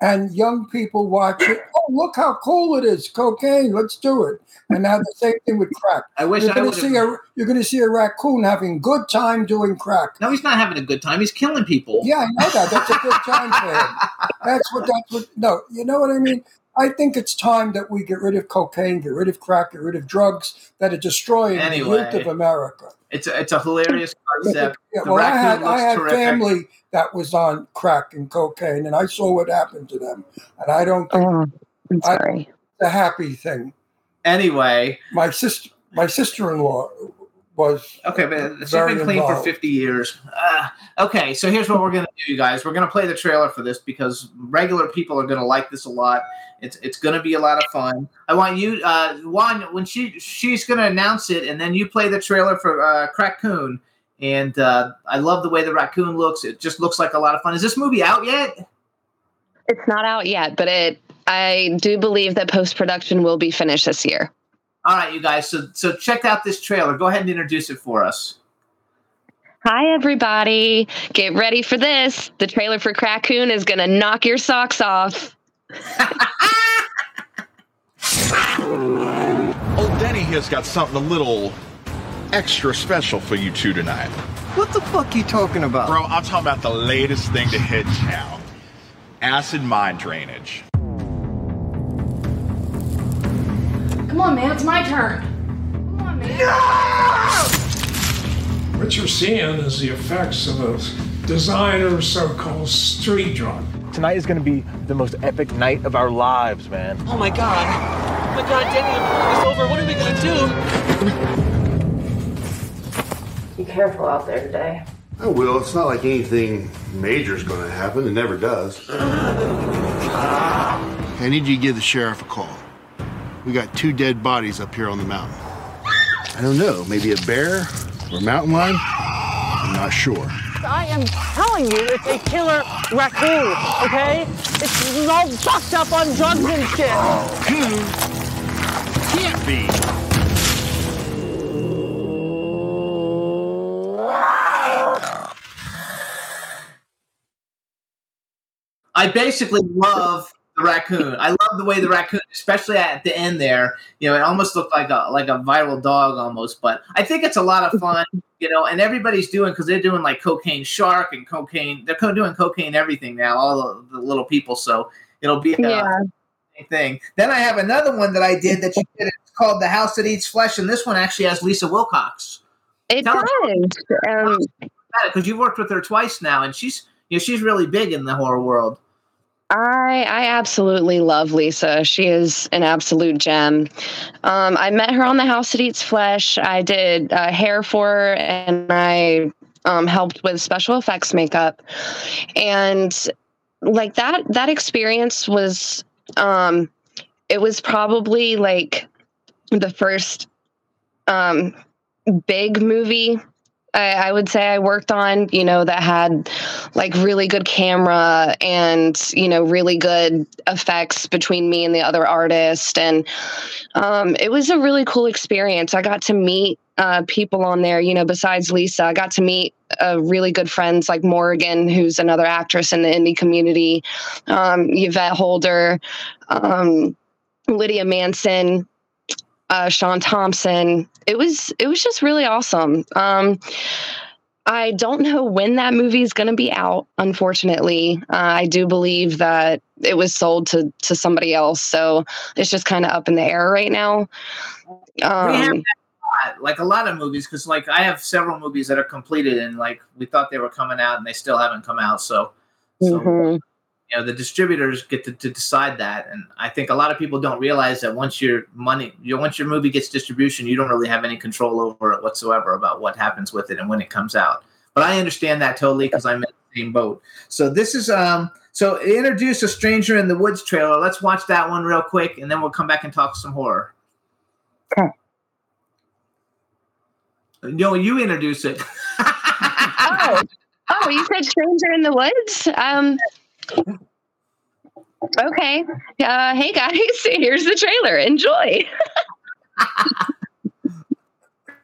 and young people watch it. Oh, look how cool it is! Cocaine, let's do it. And now the same thing with crack. I wish You're I going would to see a you're going to see a raccoon having good time doing crack. No, he's not having a good time. He's killing people. Yeah, I know that. That's a good time for him. That's what that's what. No, you know what I mean. I think it's time that we get rid of cocaine, get rid of crack, get rid of drugs that are destroying Anyway. the youth of America. It's a, it's a hilarious concept. Yeah, well, I had I had terrific. family that was on crack and cocaine, and I saw what happened to them. And I don't think Oh, I'm I- sorry. it's a happy thing. Anyway, My sister, my sister-in-law was okay, but she's been clean for 50 years. Uh, okay, so here's what we're gonna do, you guys. We're gonna play the trailer for this because regular people are gonna like this a lot. It's it's gonna be a lot of fun. I want you, uh, Juan, when she she's gonna announce it, and then you play the trailer for uh, Raccoon. And uh, I love the way the raccoon looks. It just looks like a lot of fun. Is this movie out yet? It's not out yet, but it. I do believe that post production will be finished this year. All right, you guys. So so check out this trailer. Go ahead and introduce it for us. Hi, everybody. Get ready for this. The trailer for Crackoon is going to knock your socks off. Oh, Old Denny here's got something a little extra special for you two tonight. What the fuck you talking about? Bro, I'm talking about the latest thing to hit town. Acid mind drainage. Come on, man, it's my turn. Come on, man. What you're seeing is the effects of a designer so-called street drug. Tonight is gonna be the most epic night of our lives, man. Oh my god. Oh my god, Danny, I'm pulling this over. What are we gonna do? Be careful out there today. I will. It's not like anything major is going to happen. It never does. I need you to give the sheriff a call. We got two dead bodies up here on the mountain. I don't know. Maybe a bear or a mountain lion? I'm not sure. I am telling you, it's a killer raccoon, okay? It's all fucked up on drugs and shit. Hmm. Can't be. I basically love the raccoon. I love the way the raccoon, especially at the end there. You know, it almost looked like a like a viral dog almost. But I think it's a lot of fun. You know, and everybody's doing because they're doing like cocaine shark and cocaine. They're co- doing cocaine everything now. All the, the little people. So it'll be a Yeah. thing. Then I have another one that I did that you did. It's called The House That Eats Flesh, and this one actually has Lisa Wilcox. It Tell does. Um, because you've worked with her twice now, and she's you know she's really big in the horror world. I I absolutely love Lisa. She is an absolute gem. Um, I met her on the House That Eats Flesh. I did uh, hair for her, and I um, helped with special effects makeup. And like that that experience was um, it was probably like the first um, big movie I, I would say I worked on, you know, that had like really good camera and, you know, really good effects between me and the other artist. And um, it was a really cool experience. I got to meet uh, people on there, you know, besides Lisa. I got to meet uh, really good friends like Morgan, who's another actress in the indie community, um, Yvette Holder, um, Lydia Manson, uh, Sean Thompson. It was it was just really awesome. Um, I don't know when that movie is going to be out. Unfortunately, uh, I do believe that it was sold to to somebody else, so it's just kind of up in the air right now. we have Um, that a lot, like a lot of movies, because like I have several movies that are completed, and like we thought they were coming out, and they still haven't come out. So, so mhm. You know, the distributors get to, to decide that, and I think a lot of people don't realize that once your money, you know, once your movie gets distribution, you don't really have any control over it whatsoever about what happens with it and when it comes out. But I understand that totally because I'm in the same boat. So this is um. So introduce a stranger in the woods trailer. Let's watch that one real quick, and then we'll come back and talk some horror. Okay. No, you introduce it. oh, oh, you said Stranger in the Woods. Um, okay. Uh, hey guys, here's the trailer. Enjoy.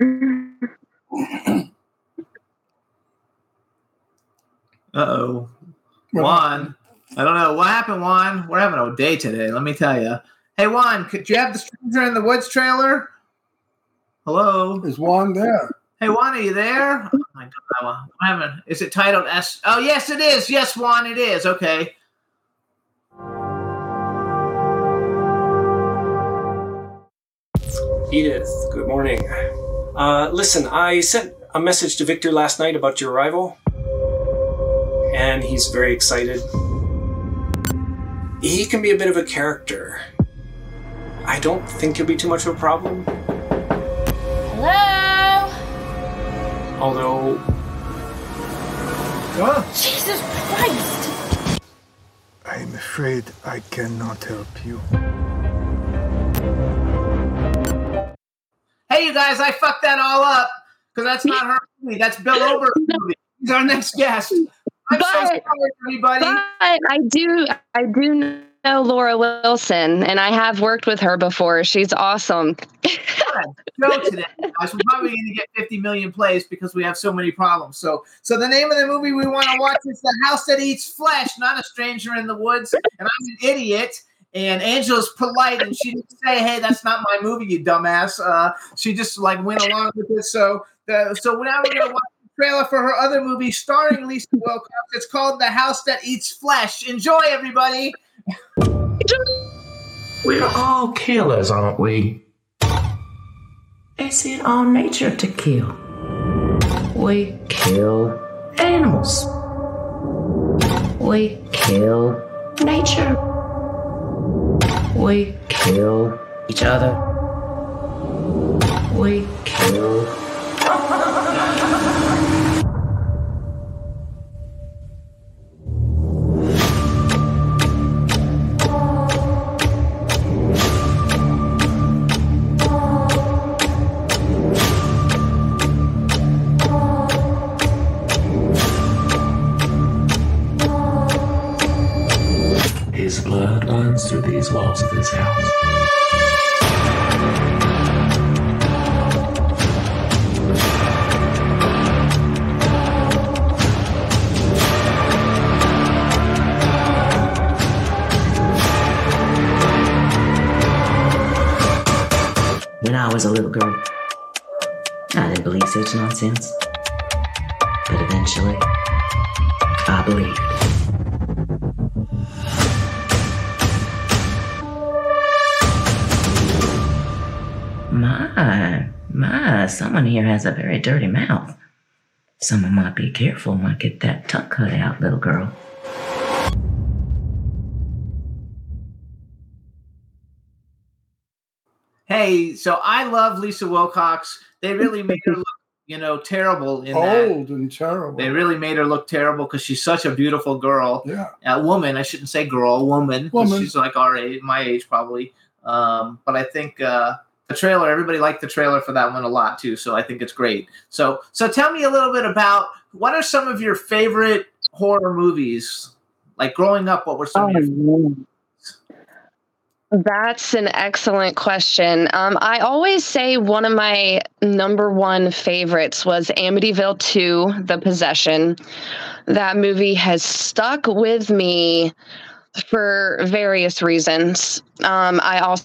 Uh oh. Juan. I don't know. What happened, Juan? We're having a day today, let me tell you. Hey, Juan, could you have the Stranger in the Woods trailer? Hello? Is Juan there? Hey, Juan, are you there? Oh my God. I. Is it titled S? Oh, yes, it is. Yes, Juan, it is. Okay. Edith, good morning. Uh, listen, I sent a message to Victor last night about your arrival, and he's very excited. He can be a bit of a character. I don't think he'll be too much of a problem, although Jesus Christ! I'm afraid I cannot help you. Hey, you guys, I fucked that all up because that's not her movie. That's Bill Oberst's movie. He's our next guest. I'm so sorry, everybody. But I do, I do know Laura Wilson, and I have worked with her before. She's awesome. show today. Guys. We're probably going to get 50 million plays because we have so many problems. So, so the name of the movie we want to watch is The House That Eats Flesh, not a stranger in the woods. And I'm an idiot. And Angela's polite, and she didn't say, "Hey, that's not my movie, you dumbass." Uh, she just like went along with it. So, the, so now we're gonna watch the trailer for her other movie starring Lisa Wilcox. It's called The House That Eats Flesh. Enjoy, everybody. We're all killers, aren't we? It's in our nature to kill. We kill animals. We kill nature. We kill each other. We kill. these walls of this house. When I was a little girl, I didn't believe such nonsense. But eventually, I believed. Someone here has a very dirty mouth. Someone might be careful, might get that tongue cut out, little girl. Hey, so I love Lisa Wilcox. They really made her look, you know, terrible in that. Old and terrible. They really made her look terrible because she's such a beautiful girl. Yeah. A woman. I shouldn't say girl, woman. 'cause Woman. She's like our age, my age probably. Um, but I think uh, the trailer. Everybody liked the trailer for that one a lot too. So I think it's great. So so tell me a little bit about what are some of your favorite horror movies? Like growing up, what were some of your That's an excellent question. Um, I always say one of my number one favorites was Amityville 2 The Possession. That movie has stuck with me for various reasons. Um, I also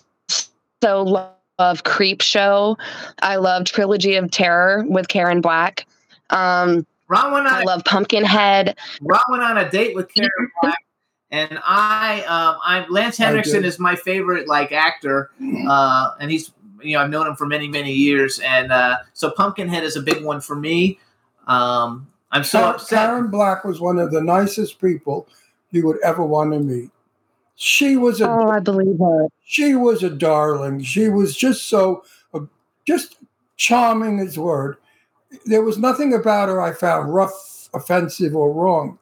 love Of creep Show. I love Trilogy of Terror with Karen Black. Um, Ron went on I love Pumpkinhead. Ron went on a date with Karen Black, and I, um, I Lance I Henriksen is my favorite like actor, uh, and he's you know I've known him for many many years, and uh, so Pumpkinhead is a big one for me. Um, I'm so Karen, upset. Karen Black was one of the nicest people you would ever want to meet. She was a Oh, I believe her. she was a darling. She was just so uh, just charming is the word. There was nothing about her I found rough, offensive, or wrong.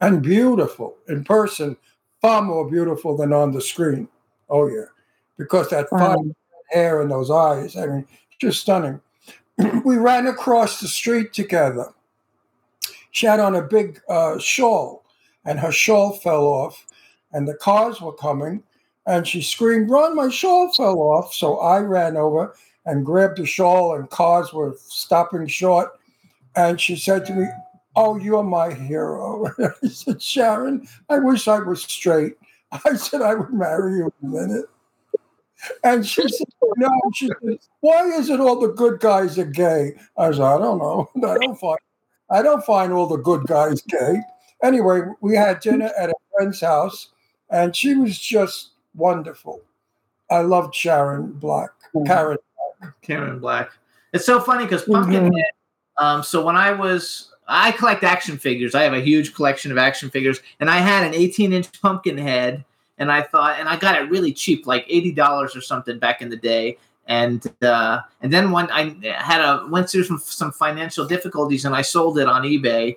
And beautiful in person, far more beautiful than on the screen. Oh yeah. Because that Wow. fine hair and those eyes, I mean, just stunning. we ran across the street together. She had on a big uh, shawl, and her shawl fell off, and the cars were coming, and she screamed, Run, my shawl fell off. So I ran over and grabbed the shawl, and cars were stopping short. And she said to me, Oh, you're my hero. I said, Sharon, I wish I was straight. I said, I would marry you in a minute. And she said, No, she said, Why is it all the good guys are gay? I said, I don't know. I don't find I don't find all the good guys gay. Anyway, we had dinner at a friend's house, and she was just wonderful. I loved Sharon Black, Karen. Karen Black. It's so funny because Pumpkinhead. Um, so when I was, I collect action figures. I have a huge collection of action figures, and I had an 18 inch Pumpkinhead, and I thought, and I got it really cheap, like eighty dollars or something back in the day. And uh, and then when I had a went through some, some financial difficulties, and I sold it on eBay.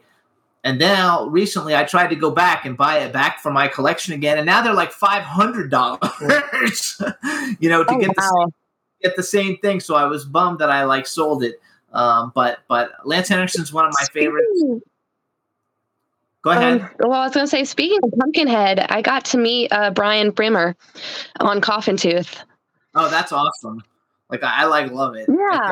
And now recently, I tried to go back and buy it back for my collection again, and now they're like five hundred dollars. you know, to Oh, get the same, get the same thing. So I was bummed that I like sold it. Um, but but Lance Henriksen's one of my favorites. Go ahead. Um, well, I was going to say, speaking of Pumpkinhead, I got to meet uh, Brian Bremer on Coffin Tooth. oh, that's awesome. Like I, I like love it. Yeah.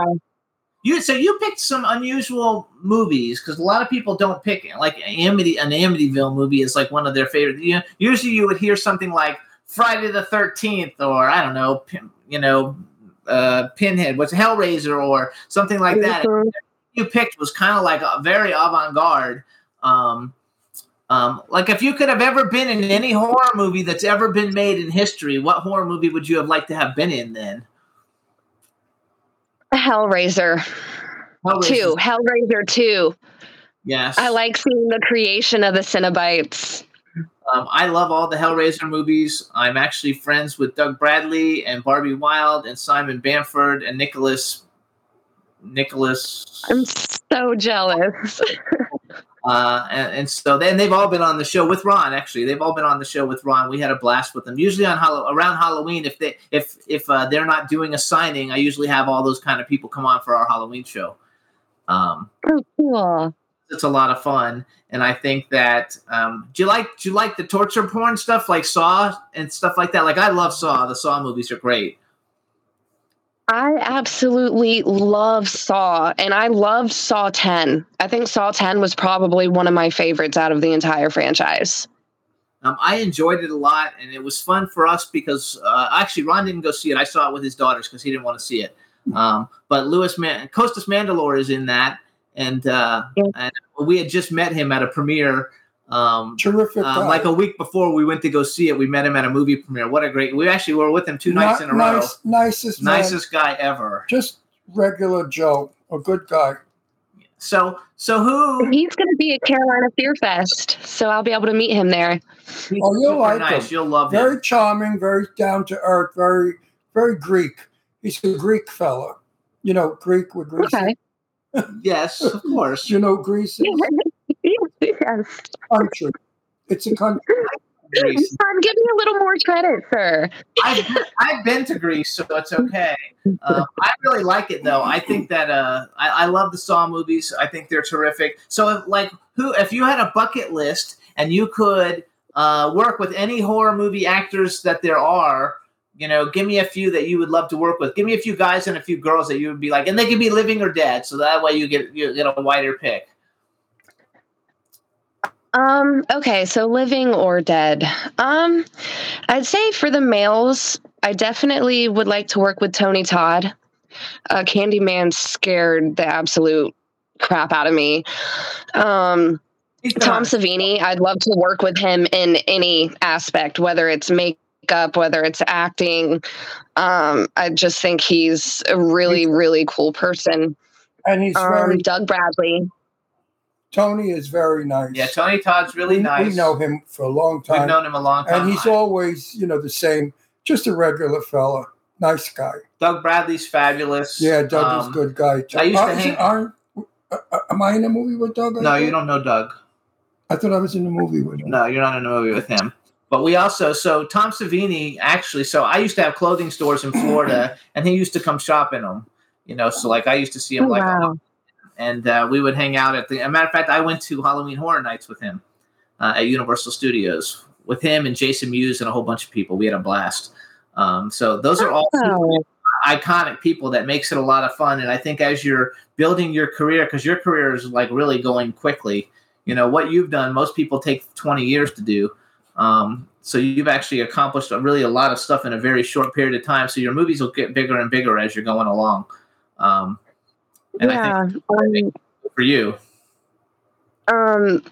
You so you picked some unusual movies because a lot of people don't pick like Amity an Amityville movie is like one of their favorite. You know, usually you would hear something like Friday the Thirteenth or I don't know, Pin- you know, uh, Pinhead, what's Hellraiser or something like that. You picked was kind of like a very avant garde. Um, um, like if you could have ever been in any horror movie that's ever been made in history, what horror movie would you have liked to have been in then? Hellraiser. Hellraiser. Two. Hellraiser 2. Yes. I like seeing the creation of the Cenobites. Um, I love all the Hellraiser movies. I'm actually friends with Doug Bradley and Barbie Wilde and Simon Bamford and Nicholas. Nicholas. I'm so jealous. Uh, and, and so then they've all been on the show with Ron. Actually, they've all been on the show with Ron. We had a blast with them. Usually on around Halloween, if they if if uh, they're not doing a signing, I usually have all those kind of people come on for our Halloween show. Um, oh, cool. it's a lot of fun, and I think that um, do you like do you like the torture porn stuff like Saw and stuff like that? Like I love Saw. The Saw movies are great. I absolutely love Saw, and I loved Saw 10. I think Saw 10 was probably one of my favorites out of the entire franchise. Um, I enjoyed it a lot, and it was fun for us because uh, actually Ron didn't go see it. I saw it with his daughters because he didn't want to see it. Um, but Louis Man- Costas Mandylor is in that, and, uh, and we had just met him at a premiere. Um, Terrific. uh, like a week before we went to go see it, we met him at a movie premiere. What a great! We actually were with him two nights Ni- in a row. nice, nicest, man. Nicest guy ever. Just regular Joe, a good guy. So, so who? He's going to be at Carolina Fear Fest, so I'll be able to meet him there. oh, you'll like nice. him. You'll love him. Very charming, very down to earth, very, very Greek. He's a Greek fella. You know, Greek with Greece. Okay. yes, of course. You know, Greece is yes. country. It's a country. Greece. Tom, give me a little more credit, sir. I've, I've been to Greece, so it's okay. Uh, I really like it, though. I think that uh, I, I love the Saw movies. I think they're terrific. So, if, like, who if you had a bucket list and you could uh, work with any horror movie actors that there are, you know, give me a few that you would love to work with. Give me a few guys and a few girls that you would be like, and they could be living or dead, so that way you get you get a wider pick. Um, okay, so living or dead. Um, I'd say for the males, I definitely would like to work with Tony Todd. Uh, Candyman scared the absolute crap out of me. Um, Tom Savini, I'd love to work with him in any aspect, whether it's makeup, whether it's acting. Um, I just think he's a really, really cool person. And he's Um, very Doug Bradley. Tony is very nice. Yeah, Tony Todd's really we, nice. We know him for a long time. We've known him a long time. and he's always, you know, the same. Just a regular fella, nice guy. Doug Bradley's fabulous. Yeah, Doug is Um, a good guy. I used to hang- aren't- uh, am I in a movie with Doug? No, you don't know Doug. I thought I was in a movie with him. No, you're not in a movie with him. But we also, so Tom Savini actually, so I used to have clothing stores in Florida, and he used to come shop in them. You know, so like I used to see him Oh, like, wow. And uh, we would hang out at the. As a matter of fact, I went to Halloween Horror Nights with him uh, at Universal Studios with him and Jason Mewes and a whole bunch of people. We had a blast. Um, so those are all Oh. iconic people that makes it a lot of fun. And I think as you're building your career, because your career is like really going quickly, you know, what you've done, most people take 20 years to do. Um, so you've actually accomplished a, really a lot of stuff in a very short period of time. So your movies will get bigger and bigger as you're going along. Um, and I yeah. think um, for you, Um,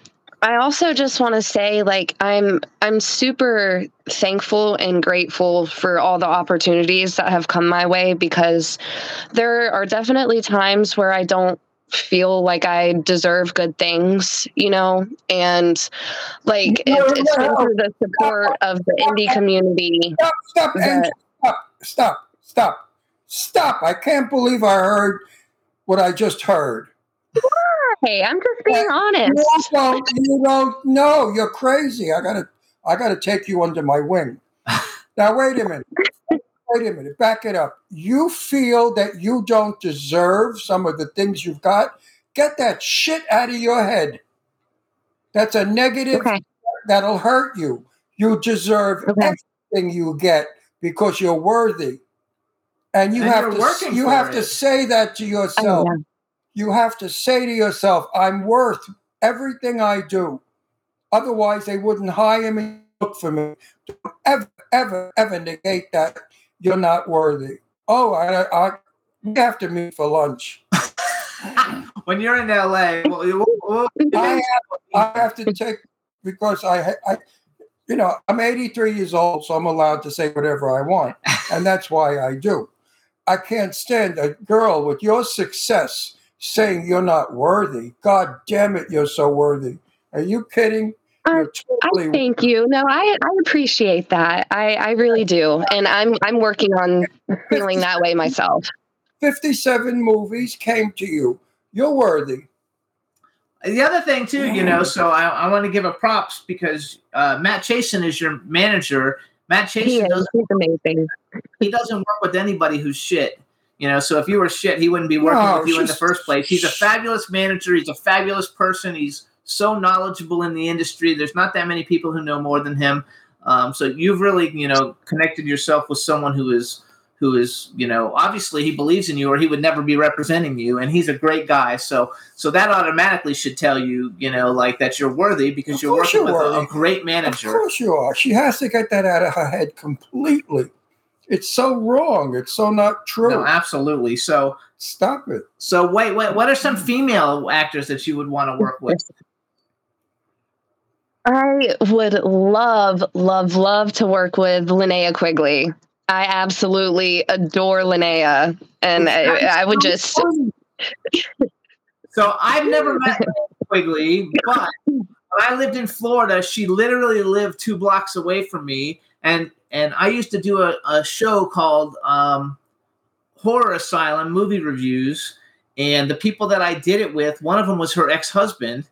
I also just want to say, like, I'm I'm super thankful and grateful for all the opportunities that have come my way because there are definitely times where I don't feel like I deserve good things, you know, and like it, it's been through the support of the indie community. Stop, stop, that- Angel, stop, stop, stop, stop. I can't believe I heard what I just heard. Hey, I'm just being honest. You don't, you don't know. You're crazy. I gotta, I gotta take you under my wing. Now, wait a minute. Wait a minute. Back it up. You feel that you don't deserve some of the things you've got? Get that shit out of your head. That's a negative that'll hurt you. You deserve everything you get because you're worthy. And you And have to working you have it. to say that to yourself. yeah. You have to say to yourself, I'm worth everything I do. Otherwise, they wouldn't hire me, look for me. Don't ever, ever, ever negate that you're not worthy. Oh, I, I, we have to meet for lunch. when you're in LA, well, you- well, I have, I have to take because I, I, you know, I'm 83 years old, so I'm allowed to say whatever I want, and that's why I do. I can't stand a girl with your success saying you're not worthy. God damn it, you're so worthy. Are you kidding? You're I totally thank you. No, I, I appreciate that. I, I really do. And I'm I'm working on feeling that way myself. 57 movies came to you. You're worthy. The other thing too, you know, so I, I want to give a props because uh, Matt Chasen is your manager. Matt He is. doesn't, He's amazing. He doesn't work with anybody who's shit. You know, so if you were shit, he wouldn't be working No, with you in the first place. He's a fabulous manager. He's a fabulous person. He's so knowledgeable in the industry. There's not that many people who know more than him. Um, so you've really, you know, connected yourself with someone who is who is, you know, obviously he believes in you or he would never be representing you and he's a great guy. So so that automatically should tell you, you know, like that you're worthy because you're working you're with a, a great Of course you are. She has to get that out of her head completely. It's so wrong. It's so not true. No, absolutely. So stop it. So wait, wait. What are some female actors that you would want to work with? I would love, love, love to work with Linnea Quigley. I absolutely adore Linnea, and I, I would just. So I've never met Linnea Quigley, but when I lived in Florida, she literally lived two blocks away from me, and and I used to do a, a show called um, Horror Asylum movie reviews, and the people that I did it with, one of them was her ex husband,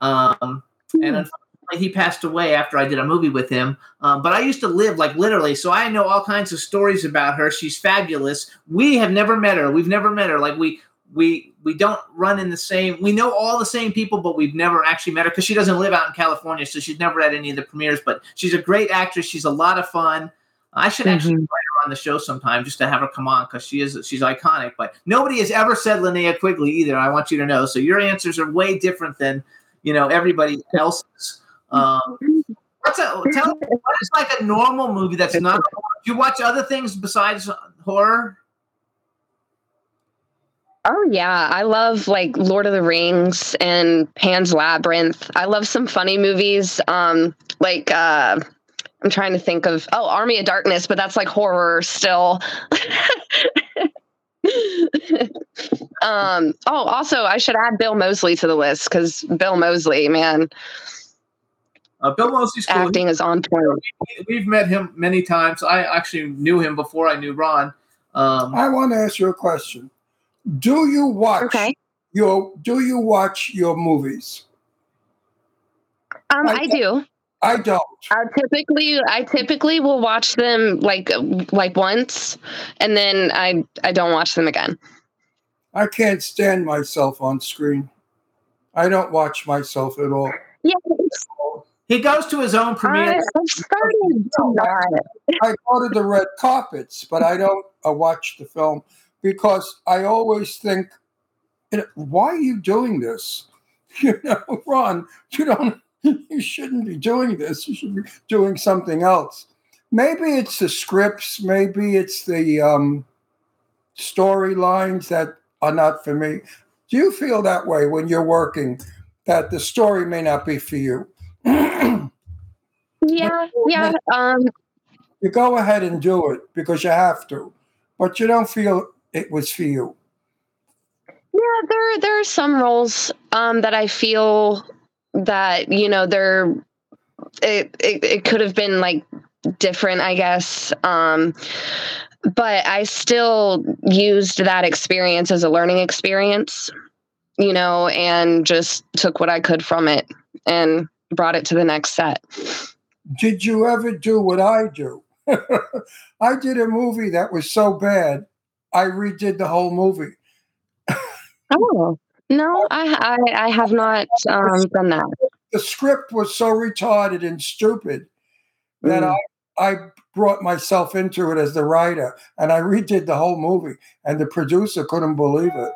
um, and unfortunately he passed away after I did a movie with him. Um, but I used to live like literally, so I know all kinds of stories about her. She's fabulous. We have never met her. We've never met her. Like we we we don't run in the same. We know all the same people, but we've never actually met her because she doesn't live out in California, so she's never at any of the premieres. But she's a great actress. She's a lot of fun. I should actually invite her on the show sometime just to have her come on because she is she's iconic. But nobody has ever said Linnea Quigley either. I want you to know. So your answers are way different than you know everybody else's. Um, what's a tell me what is like a normal movie that's not? Do you watch other things besides horror? Oh yeah, I love like Lord of the Rings and Pan's Labyrinth. I love some funny movies. Um, like uh, I'm trying to think of oh Army of Darkness, but that's like horror still. um, oh, also I should add Bill Moseley to the list because Bill Moseley, man, Uh, Bill Moseley's cool. acting is on point. We've met him many times. I actually knew him before I knew Ron. Um, I want to ask you a question. Do you watch your Do you watch your movies? Um, I do. I don't. I typically, I typically will watch them like like once, and then I I don't watch them again. I can't stand myself on screen. I don't watch myself at all. Yeah, he goes to his own premieres. I'm starting to not. I go to the red carpets, but I don't uh, watch the film because I always think, why are you doing this? You know, Ron, you don't, you shouldn't be doing this. You should be doing something else. Maybe it's the scripts. Maybe it's the um, storylines that are not for me. Do you feel that way when you're working? That the story may not be for you. Yeah, yeah. Um, you go ahead and do it because you have to, but you don't feel it was for you. Yeah, there there are some roles um, that I feel that you know they're it it, it could have been like different, I guess. Um, but I still used that experience as a learning experience, you know, and just took what I could from it and brought it to the next set. Did you ever do what I do? I did a movie that was so bad, I redid the whole movie. Oh no, I I, I have not um, done that. The script was so retarded and stupid that Mm. I I brought myself into it as the writer, and I redid the whole movie, and the producer couldn't believe it.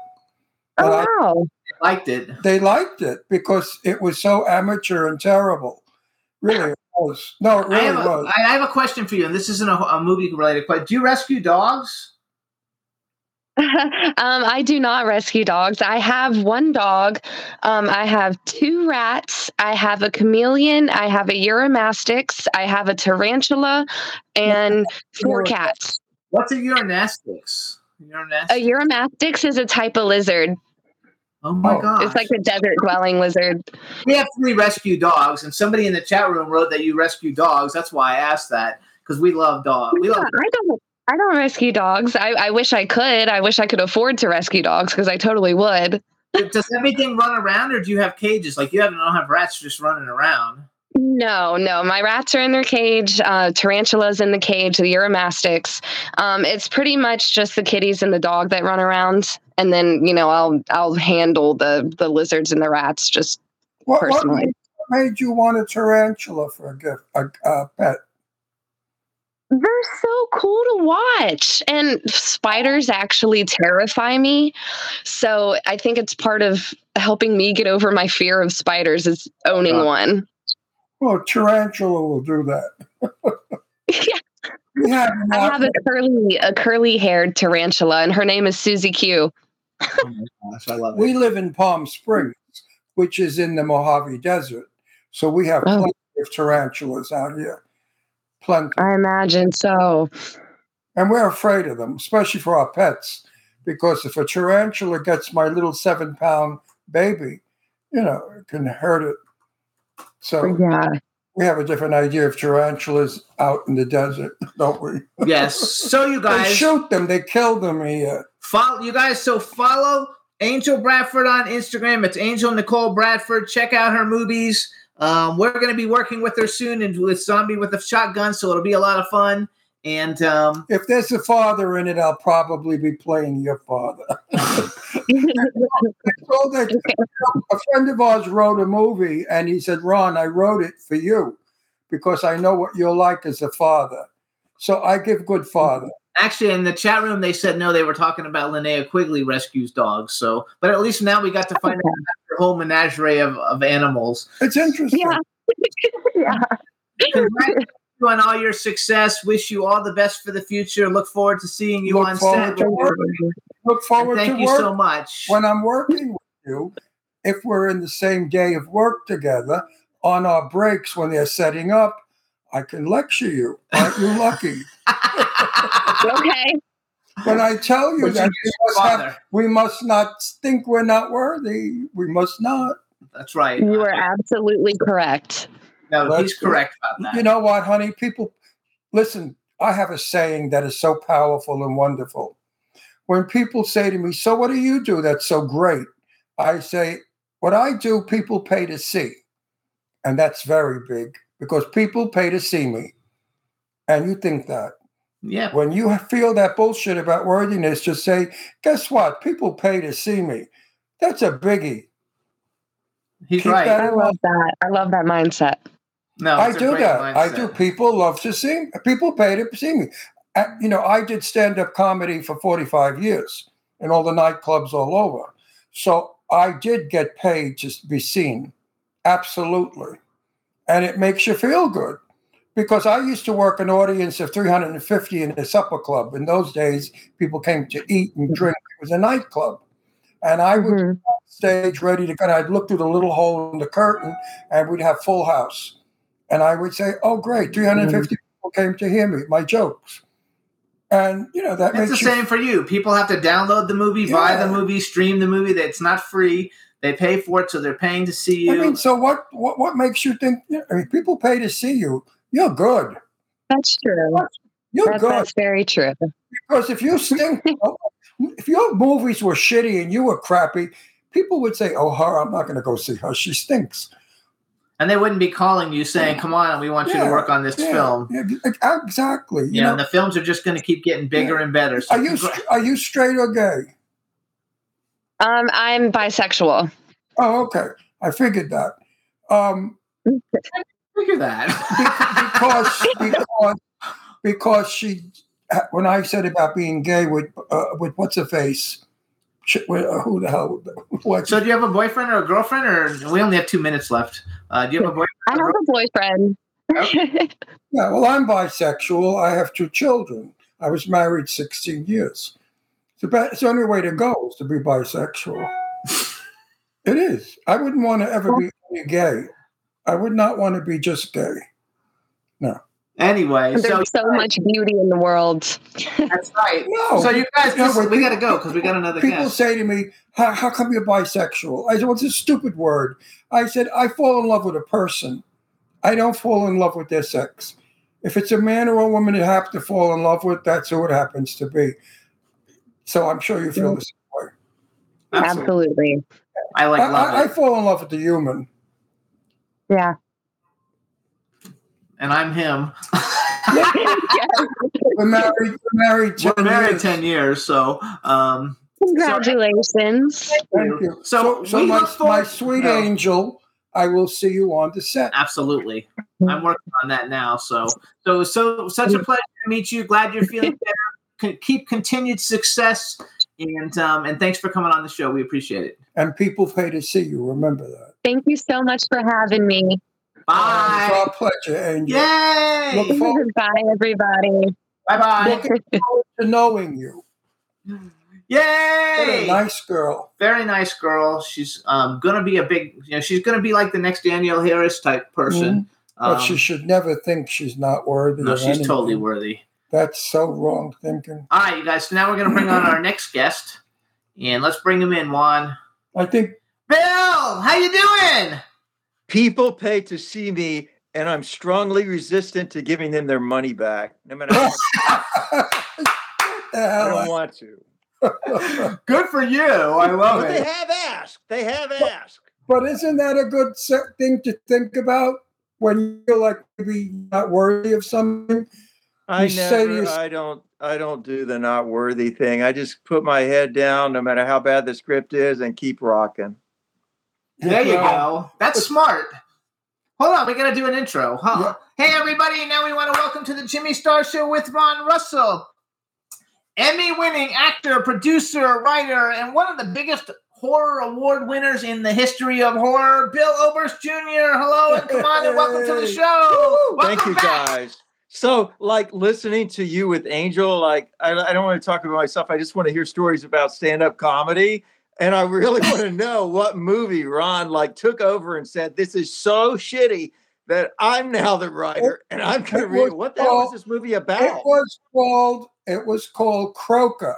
Oh But I- wow! liked it. they liked it because it was so amateur and terrible. Really, was. No, it I really have, a, was. I have a question for you, and this isn't a, a movie related question. Do you rescue dogs? um, I do not rescue dogs. I have one dog. Um, I have two rats. I have a chameleon. I have a Uromastyx. I have a tarantula, and four cats. What's a urinastix? Urinastix? A Uromastyx is a type of lizard. Oh my god! It's like a desert dwelling lizard. We have three rescue dogs, and somebody in the chat room wrote that you rescue dogs. That's why I asked that because we love dogs. We Yeah, love. I don't. I don't rescue dogs. I, I wish I could. I wish I could afford to rescue dogs because I totally would. Does everything run around, or do you have cages? Like you have, don't have rats just running around. No, no. My rats are in their cage. Uh, tarantulas in the cage. The Uromastyx. Um, it's pretty much just the kitties and the dog that run around, and then you know I'll I'll handle the the lizards and the rats just What, what personally. made, what made you want a tarantula for a gift, a, a pet? They're so cool to watch. And spiders actually terrify me. So I think it's part of helping me get over my fear of spiders is owning one. Well, tarantula will do that. We have I have a curly a curly haired tarantula, and her name is Susie Q. Oh gosh, I love it. We live in Palm Springs, which is in the Mojave Desert. So we have Oh. plenty of tarantulas out here. Plenty. I imagine so. And we're afraid of them, especially for our pets. Because if a tarantula gets my little seven pound baby, you know, it can hurt it. So oh, Yeah. we have a different idea of tarantulas out in the desert, don't we? Yes. So you They guys shoot them, they kill them here. follow you guys. So follow Angel Bradford on Instagram. It's Angel Nicole Bradford. Check out her movies. Um, we're going to be working with her soon and with Zombie with a Shotgun, so it'll be a lot of fun. And um, If there's a father in it, I'll probably be playing your father. So that- a friend of ours wrote a movie and he said, Ron, I wrote it for you because I know what you're like as a father. So I give good father. Actually, in the chat room, they said no, they were talking about Linnea Quigley rescues dogs. So, but at least now we got to find out about your whole menagerie of, of animals. It's interesting. Yeah. yeah. Congratulations on all your success. Wish you all the best for the future. Look forward to seeing you Look on forward set. to work. Look forward Thank you work. so much. When I'm working with you, if we're in the same day of work together, on our breaks when they're setting up, I can lecture you. Aren't you lucky? okay. When I tell you But that you we must, have, we must not think we're not worthy. We must not. That's right. You are absolutely correct. No, That's he's correct about that. You know what, honey? People, listen, I have a saying that is so powerful and wonderful. When people say to me, So what do you do that's so great? I say, What I do, people pay to see. And that's very big because people pay to see me. And you think that. Yeah. When you feel that bullshit about worthiness, just say, Guess what? People pay to see me. That's a biggie. He's Keep right. I in love that. I love that mindset. No, I do great that. I do. People love to see. People pay to see me. You know, I did stand up comedy for 45 years in all the nightclubs all over. So I did get paid to be seen. Absolutely. And it makes you feel good because I used to work an audience of 350 in a supper club. In those days, people came to eat and drink. It was a nightclub. And I would Mhm. be on stage ready to go. and I'd look through the little hole in the curtain and we'd have full house. And I would say, oh, great, 350 people came to hear me, my jokes. And, you know, that It's the you same for you. People have to download the movie, buy the movie, stream the movie. It's not free. They pay for it, so they're paying to see you. I mean, so what, what, what makes you think, I mean, people pay to see you. You're good. That's true. You're That- good. that's very true. Because if you stink, if your movies were shitty and you were crappy, people would say, "Oh, her, I'm not going to go see her. She stinks." and they wouldn't be calling you saying, "Come on, we want you to work on this yeah, film." yeah, exactly. You You know, know, the films are just going to keep getting bigger and better. So are you congra- are you straight or gay? Um, I'm bisexual. Oh, okay. I figured that. Um, figure that because because because she when I said about being gay with uh, with what's her face, Sh- uh, who the hell? What? So, do you have a boyfriend or a girlfriend, or we only have two minutes left? Uh, do you have a boyfriend? I have a boyfriend. Yeah, well, I'm bisexual. I have two children. I was married 16 years. It's the, best, it's the only way to go is to be bisexual. it is. I wouldn't want to ever be gay. I would not want to be just gay. No. Anyway, There's so so much beauty in the world. that's right. No. So you guys, No, listen, but we got to go because we got another People guest. say to me, how, how come you're bisexual? I said, what's a stupid word? I said, I fall in love with a person. I don't fall in love with their sex. If it's a man or a woman you have to fall in love with, that's who it happens to be. So I'm sure you feel the same way. Absolutely. I like I, love I, I fall in love with the human. Yeah. and I'm him. We're married. We're married. 10 We're married years. ten years, so um, Congratulations. Thank you. So, So, so my, look my sweet No. angel, I will see you on the set. absolutely, I'm working on that now. So, so, so, such a pleasure to meet you. Glad you're feeling better. Keep continued success, and um, and thanks for coming on the show. We appreciate it. And people pay to see you. Remember that. Thank you so much for having me. It's Bye. our pleasure, Angel. Yay! Look forward. Bye, everybody. Bye bye. Looking forward to knowing you. What Yay! a nice girl. Very nice girl. She's um, gonna be a big. You know, she's gonna be like the next Danielle Harris type person. But Um, she should never think she's not worthy. no, of she's anything. totally worthy. That's so wrong thinking. All right, you guys. So now we're gonna bring on our next guest, and let's bring him in, Juan. I think Bill, how you doing? People pay to see me, and I'm strongly resistant to giving them their money back, no matter how I don't want to. Good for you. I love But they have asked. They have asked. But isn't that a good thing to think about when you feel like maybe not worthy of something? I You never. I don't. I don't do the not worthy thing. I just put my head down, no matter how bad the script is, and keep rocking. There you go. That's smart. Hold on, we gotta do an intro. Huh? Hey everybody, now we want to welcome to the Jimmy Star Show with Ron Russell. Emmy-winning actor, producer, writer, and one of the biggest horror award winners in the history of horror, Bill Oberst Jr. Hello and come on and welcome to the show. Thank you, guys. So, like listening to you with Angel, like I, I don't want to talk about myself. I just want to hear stories about stand-up comedy, and I really want to know what movie Ron like took over and said, "This is so shitty that I'm now the writer, and I'm going to read. What the hell is this movie about? It was called it was called Croker.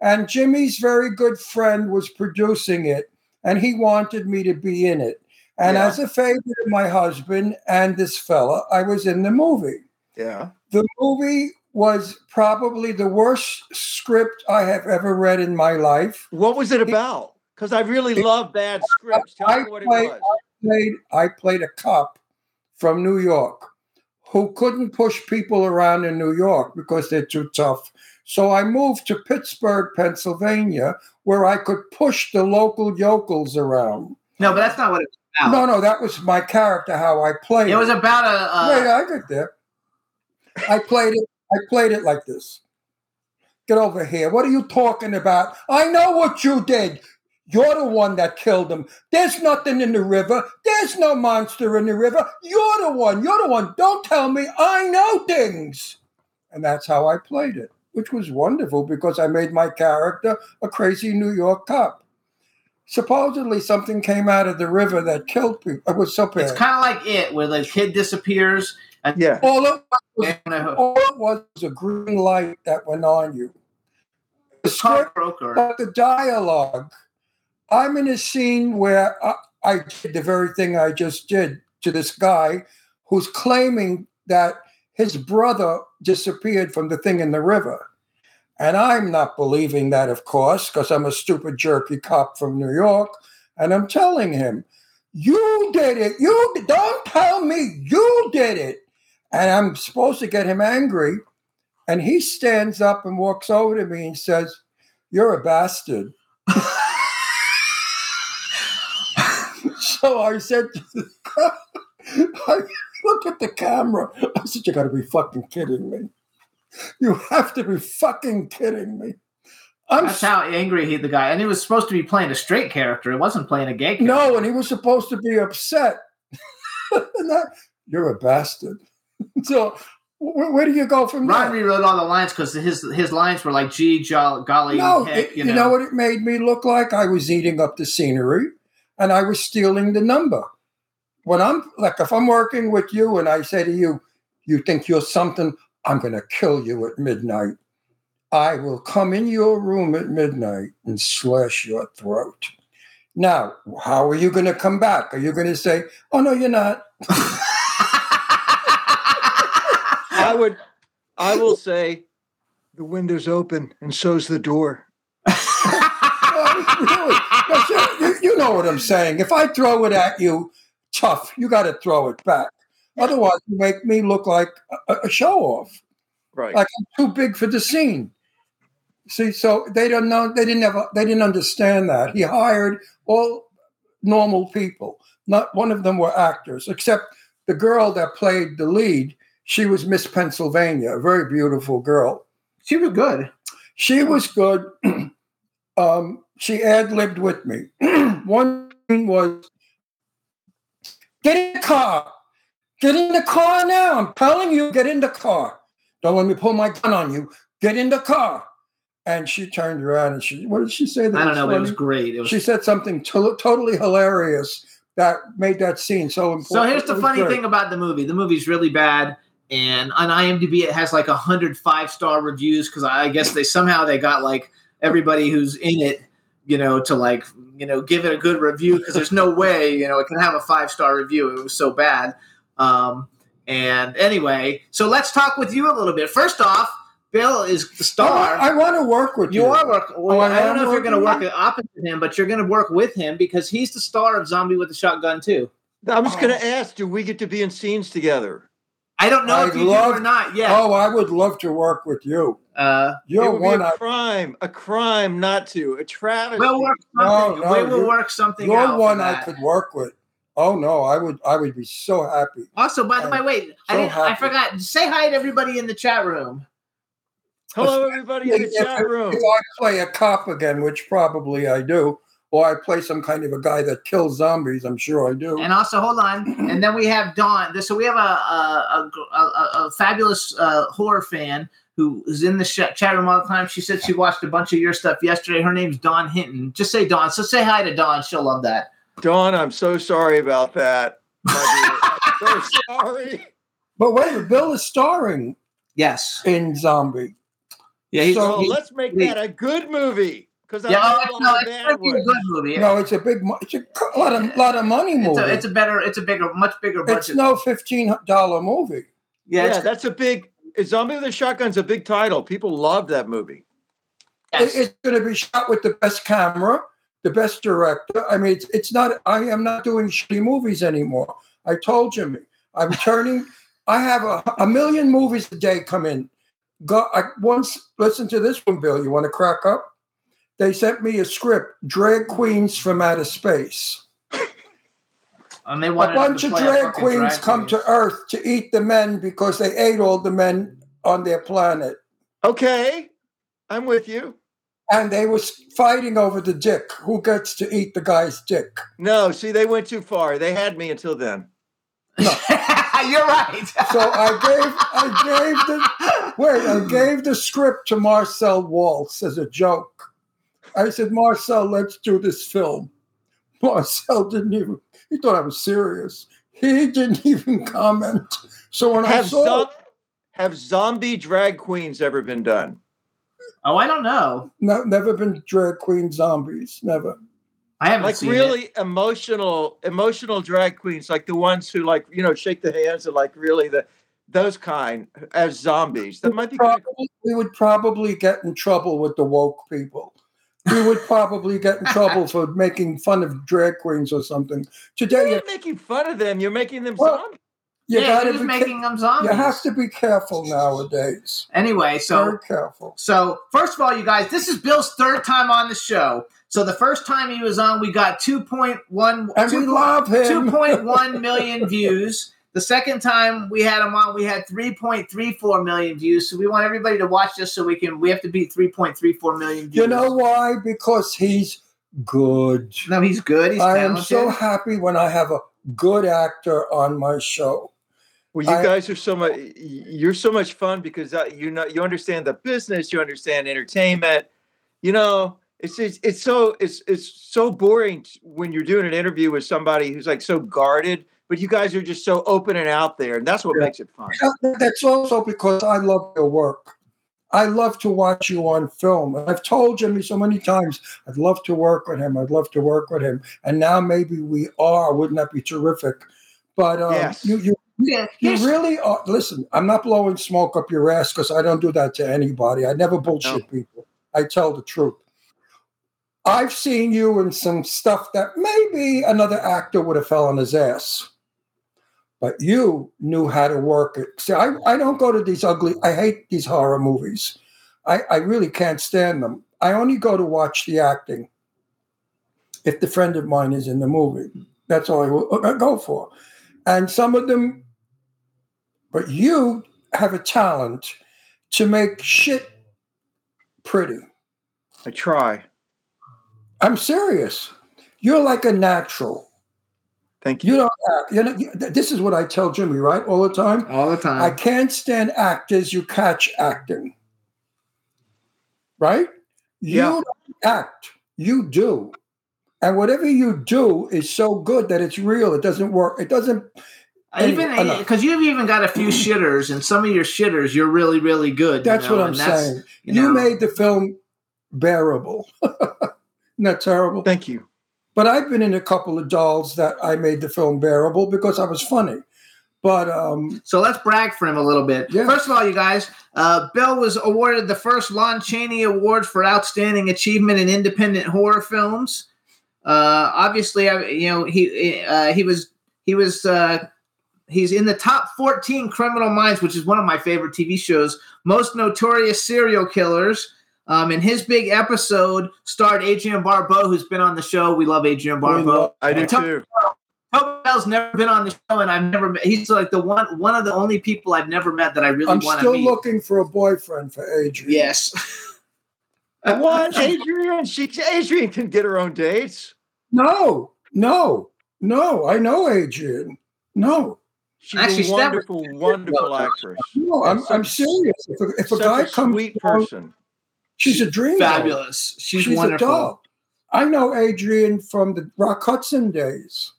And Jimmy's very good friend was producing it, and he wanted me to be in it. And Yeah. as a favor to my husband and this fella, I was in the movie. Yeah. The movie was probably the worst script I have ever read in my life. What was it about? Because I really love bad scripts. Tell I me what it played, was. I played I played a cop from New York who couldn't push people around in New York because they're too tough. So I moved to Pittsburgh, Pennsylvania, where I could push the local yokels around. No, but that's not what it's about. No, no, that was my character, how I played It was about a. Uh, Wait, I get there. I played it. I played it like this. Get over here. What are you talking about? I know what you did. You're the one that killed him. There's nothing in the river. There's no monster in the river. You're the one. You're the one. Don't tell me. I know things. And that's how I played it, which was wonderful because I made my character a crazy New York cop. Supposedly, something came out of the river that killed people. It was so bad. It's kind of like it, where the kid disappears. And yeah. All it was, all it was was a green light that went on you. The script, but the dialogue. I'm in a scene where I, I did the very thing I just did to this guy who's claiming that his brother disappeared from the thing in the river. And I'm not believing that, of course, because I'm a stupid, jerky cop from New York. And I'm telling him, You did it. You don't tell me you did it. And I'm supposed to get him angry. And he stands up and walks over to me and says, You're a bastard. so I said to the I looked at the camera. I said, You gotta be fucking kidding me. You have to be fucking kidding me. I'm That's how angry he the guy, and he was supposed to be playing a straight character. He wasn't playing a gay character. No, and he was supposed to be upset. And I- You're a bastard. So where, where do you go from Ron there? rewrote all the lines because his his lines were like, "Gee, jolly, golly, No, heck," it- you, you, know. know. what it made me look like? I was eating up the scenery and I was stealing the number. When I'm like, if I'm working with you and I say to you, you think you're something, I'm going to kill you at midnight. I will come in your room at midnight and slash your throat. Now, how are you going to come back? Are you going to say, oh, no, you're not? I would. I will say, the window's open and so's the door. really? But you, you- you know what I'm saying. If I throw it at you tough, you got to throw it back. Otherwise, you make me look like a, a show off. Right. Like I'm too big for the scene. See, so they don't know. They didn't have. They didn't understand that. He hired all normal people. Not one of them were actors, except the girl that played the lead. She was Miss Pennsylvania, a very beautiful girl. She was good. She was good. um, she ad libbed with me. One thing was, get in the car. Get in the car now. I'm telling you, get in the car. Don't let me pull my gun on you. Get in the car. And she turned around and she, what did she say? that I don't know, but it was great. It was She said something to- totally hilarious that made that scene so important. So here's the funny great. thing about the movie. The movie's really bad, and on IMDb it has like a hundred five star reviews because I guess they somehow they got like everybody who's in it, you know, to like you know give it a good review because there's no way you know it can have a five star review. It was so bad. Um, and anyway, so let's talk with you a little bit. First off, Bill is the star. I, want to work with you. You are work. Well, Oh, I don't know if you're going to working work opposite him, but you're going to work with him because he's the star of Zombie with the Shotgun too. I was going to ask, do we get to be in scenes together? I don't know if I'd you love- do or not yet. Oh, I would love to work with you. Uh, You're it would one. be a I, crime, a crime not to, a travesty. We'll work no, something. no, we will you- work something You're out. one I could work with. Oh no, I would. I would be so happy. Also, by the way, wait, I, so didn't, I forgot. Say hi to everybody in the chat room. Hello, everybody in the If- chat room. If I play a cop again, which probably I do, or I play some kind of a guy that kills zombies, I'm sure I do. And also, hold on. And then we have Dawn. So we have a a, a, a, a fabulous uh, horror fan who is in the sh- chat room all the time. She said she watched a bunch of your stuff yesterday. Her name's Dawn Hinton. Just say Dawn. So say hi to Dawn. She'll love that. Dawn, I'm so sorry about that. I'm so sorry. But wait, Bill is starring Yes. in Zombie. Yeah, he's, So he's- let's make that a good movie. Because yeah, I oh, no, it's bad gonna be a ones. good movie. No, it's a big, it's a lot of lot of money it's movie. a, it's a better, it's a bigger, much bigger budget. It's no fifteen dollar movie. yeah, Yeah, that's a big. Zombie with a Shotgun's a big title. People love that movie. yes. It- it's going to be shot with the best camera, the best director. I mean, it's, it's not. I am not doing shitty movies anymore. I told Jimmy, I'm turning. I have a, a million movies a day come in. Go, I once listen to this one, Bill. You want to crack up? They sent me a script, Drag Queens from Outer Space. and they A wanted us bunch to of drag queens drag come queen. to Earth to eat the men because they ate all the men on their planet. Okay, I'm with you. And they were fighting over the dick. Who gets to eat the guy's dick? No, see, they went too far. They had me until then. You're right. So I gave I gave the wait, I gave the script to Marcel Walz as a joke. I said, Marcel, let's do this film. Marcel didn't even he thought I was serious. He didn't even comment. So when I Have, saw zo- have zombie drag queens ever been done? Oh, I don't know. no, never been drag queen zombies. Never. I haven't Like seen it. really emotional, emotional drag queens, like the ones who like you know shake the hands and like really the those kind as zombies. That might be. kinda- Probably, we would probably get in trouble with the woke people. We would probably get in trouble for making fun of drag queens or something. Today, you're making fun of them. You're making them Well, zombies. you yeah, gotta he was be ca- making them zombies. You have to be careful nowadays. Anyway, so Very careful. So, first of all, you guys, this is Bill's third time on the show. So, the first time he was on, we got 2.1 And we love him. 2.1 million views. The second time we had him on, we had 3.34 million views. So, we want everybody to watch this so we can, we have to beat 3.34 million views. You know why? Because he's good. No, he's good. He's I am so happy when I have a good actor on my show. Well, you I- guys are so much. You're so much fun because uh, you know you understand the business. You understand entertainment. You know, it's it's, it's so it's it's so boring when you're doing an interview with somebody who's like so guarded. But you guys are just so open and out there, and that's what Yeah. makes it fun. That's also because I love your work. I love to watch you on film. And I've told Jimmy so many times, I'd love to work with him. I'd love to work with him. And now maybe we are. Wouldn't that be terrific? But um, Yes. you, you, Yeah, you here's- really are. Listen, I'm not blowing smoke up your ass because I don't do that to anybody. I never bullshit people. I tell the truth. I've seen you in some stuff that maybe another actor would have fell on his ass but you knew how to work it. See, I, I don't go to these ugly, I hate these horror movies. I, I really can't stand them. I only go to watch the acting if the friend of mine is in the movie. That's all I will I go for. And some of them, but you have a talent to make shit pretty. I try. I'm serious. You're like a natural. Thank you. You don't act. Uh, you know, this is what I tell Jimmy, right? All the time. All the time. I can't stand actors you catch acting. Right? You Yeah. don't act. You do. And whatever you do is so good that it's real. It doesn't work. It doesn't. Even Anyway, enough. because you've even got a few shitters, and some of your shitters, you're really, really good. you That's know, what I'm that's- saying. you You, made the film bearable. Isn't that terrible? Thank you. But I've been in a couple of dolls that I made the film bearable because I was funny. But um, So let's brag for him a little bit. First of all, you guys, uh, Bill was awarded the first Lon Chaney Award for Outstanding Achievement in Independent Horror Films. Uh, obviously, I, you know he uh, he was he was uh, he's in the top 14 Criminal Minds, which is one of my favorite TV shows. Most notorious serial killers. Um, and his big episode starred Adrienne Barbeau, who's been on the show. We love Adrienne Barbeau. I do And too. Toby Bell's never been on the show, and I've never met. He's like the one one of the only people I've never met that I really want to. I'm want to still looking for a boyfriend for Adrienne. Yes. What, Adrienne? She Adrienne can get her own dates. No, no, no. I know Adrienne. No. She's a wonderful, wonderful actress. No, I'm, I'm serious. If a, if a guy a comes, sweet along, person. She's a dream. Fabulous. She's a wonderful. doll. I know Adrienne from the Rock Hudson days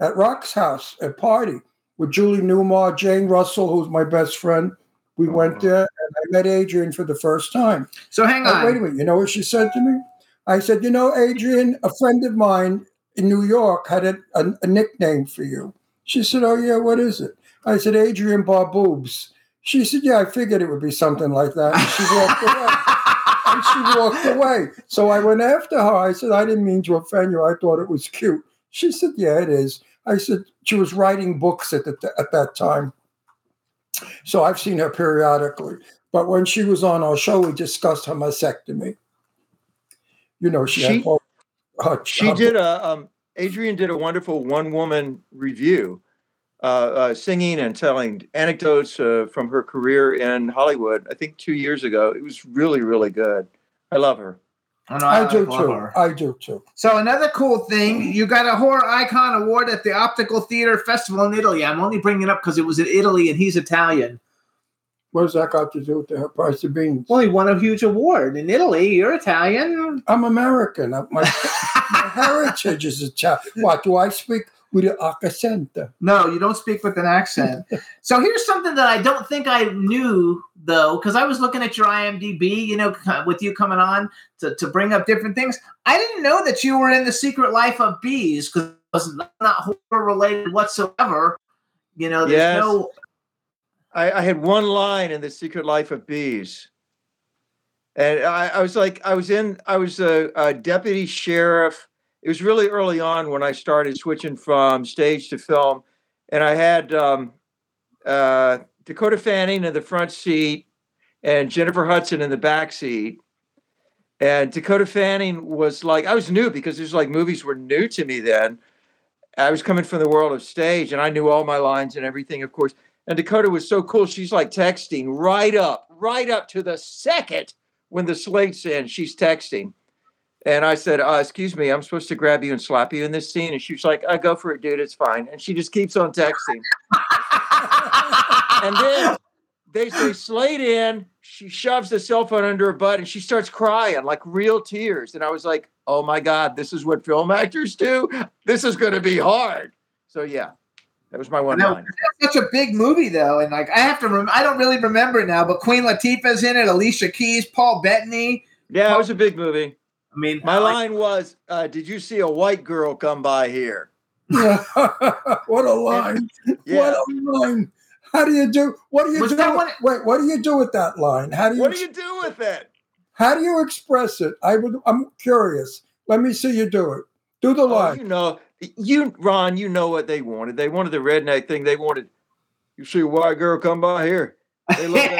at Rock's house at party with Julie Newmar, Jane Russell, who's my best friend. We went oh. there and I met Adrienne for the first time. So hang Oh, on. wait a minute. You know what she said to me? I said, You know, Adrienne, a friend of mine in New York had a, a, a nickname for you. She said, Oh, yeah, what is it? I said, Adrienne Barboobs. She said, Yeah, I figured it would be something like that. And she walked away. and she walked away. So I went after her. I said, I didn't mean to offend you. I thought it was cute. She said, Yeah, it is. I said, She was writing books at, the, at that time. So I've seen her periodically. But when she was on our show, we discussed her mastectomy. You know, she, She- had all her, She her- did a um, Adrienne did a wonderful one woman review, singing and telling anecdotes uh, from her career in Hollywood. I think two years ago. It was really really good. I love her. Oh, no, I do love too. her. I do too. So another cool thing, you got a horror icon award at the Optical Theater Festival in Italy. I'm only bringing it up because it was in Italy and he's Italian. What does that got to do with the price of beans? Well, he won a huge award in Italy. You're Italian. I'm American. Uh, My, my heritage is Italian. What do I speak with an accent? No, you don't speak with an accent. so here's something that I don't think I knew though, because I was looking at your IMDb, you know, with you coming on to, to bring up different things. I didn't know that you were in the Secret Life of Bees because it was not horror related whatsoever. You know, there's Yes. no. I, I had one line in the Secret Life of Bees, and I, I was like, I was in, I was a, a deputy sheriff. It was really early on when I started switching from stage to film, and I had um, uh, Dakota Fanning in the front seat and Jennifer Hudson in the back seat. And Dakota Fanning was like, I was new because there's like movies were new to me then. I was coming from the world of stage and I knew all my lines and everything, of course. And Dakota was so cool. She's like texting right up, right up to the second when the slate's in, she's texting. And I said, uh, Excuse me, I'm supposed to grab you and slap you in this scene. And she was like, I go for it, dude. It's fine. And she just keeps on texting. and then they say Slade in. She shoves the cell phone under her butt and she starts crying like real tears. And I was like, Oh my God, this is what film actors do. This is going to be hard. So, yeah, that was my one line. that's such a big movie though, and like I have to, rem- I don't really remember it now, but Queen Latifah's in it, Alicia Keys, Paul Bettany. Yeah, it was a big movie. I mean, my line was, uh, "Did you see a white girl come by here?" what a line! Yeah. What a line! How do you do? What do you Was do? that with- one- wait, what do you do with that line? How do you? What do you do with it? How do you express it? I would. I'm curious. Let me see you do it. Do the Oh, line. you know, you Ron, you know what they wanted. They wanted the redneck thing. They wanted. You see a white girl come by here. They look at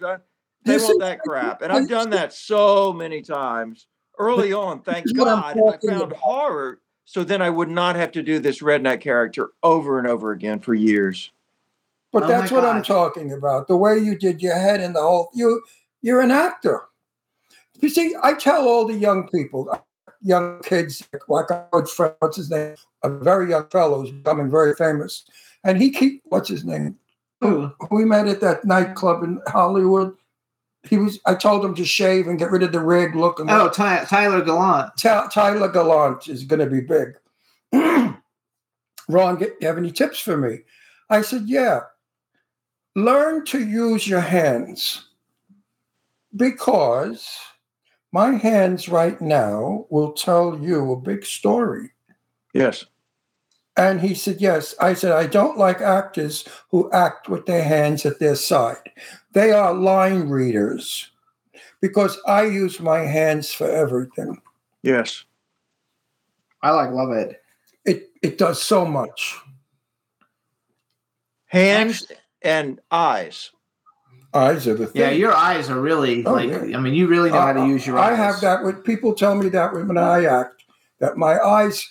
that, they want that crap. And I've done that so many times early on. Thank God. I found horror. So then I would not have to do this redneck character over and over again for years. But oh that's what I'm talking about. The way you did your head and the whole you you're an actor. You see, I tell all the young people, uh, young kids, like our good friend, what's his name? A very young fellow who's becoming very famous. And he keep what's his name? Who we met at that nightclub in Hollywood. He was. I told him to shave and get rid of the rig look. And Oh, Ty- Tyler Gallant. Ty- Tyler Gallant is going to be big. Ron, get, you have any tips for me? I said, yeah. Learn to use your hands because my hands right now will tell you a big story. Yes. And he said, Yes. I said, I don't like actors who act with their hands at their side. They are line readers because I use my hands for everything. Yes. I like love it. It it does so much. Hands and eyes. Eyes are the thing. Yeah, your eyes are really Oh, like. yeah. I mean, you really know how to use your I eyes. have that with people tell me that when I act, that my eyes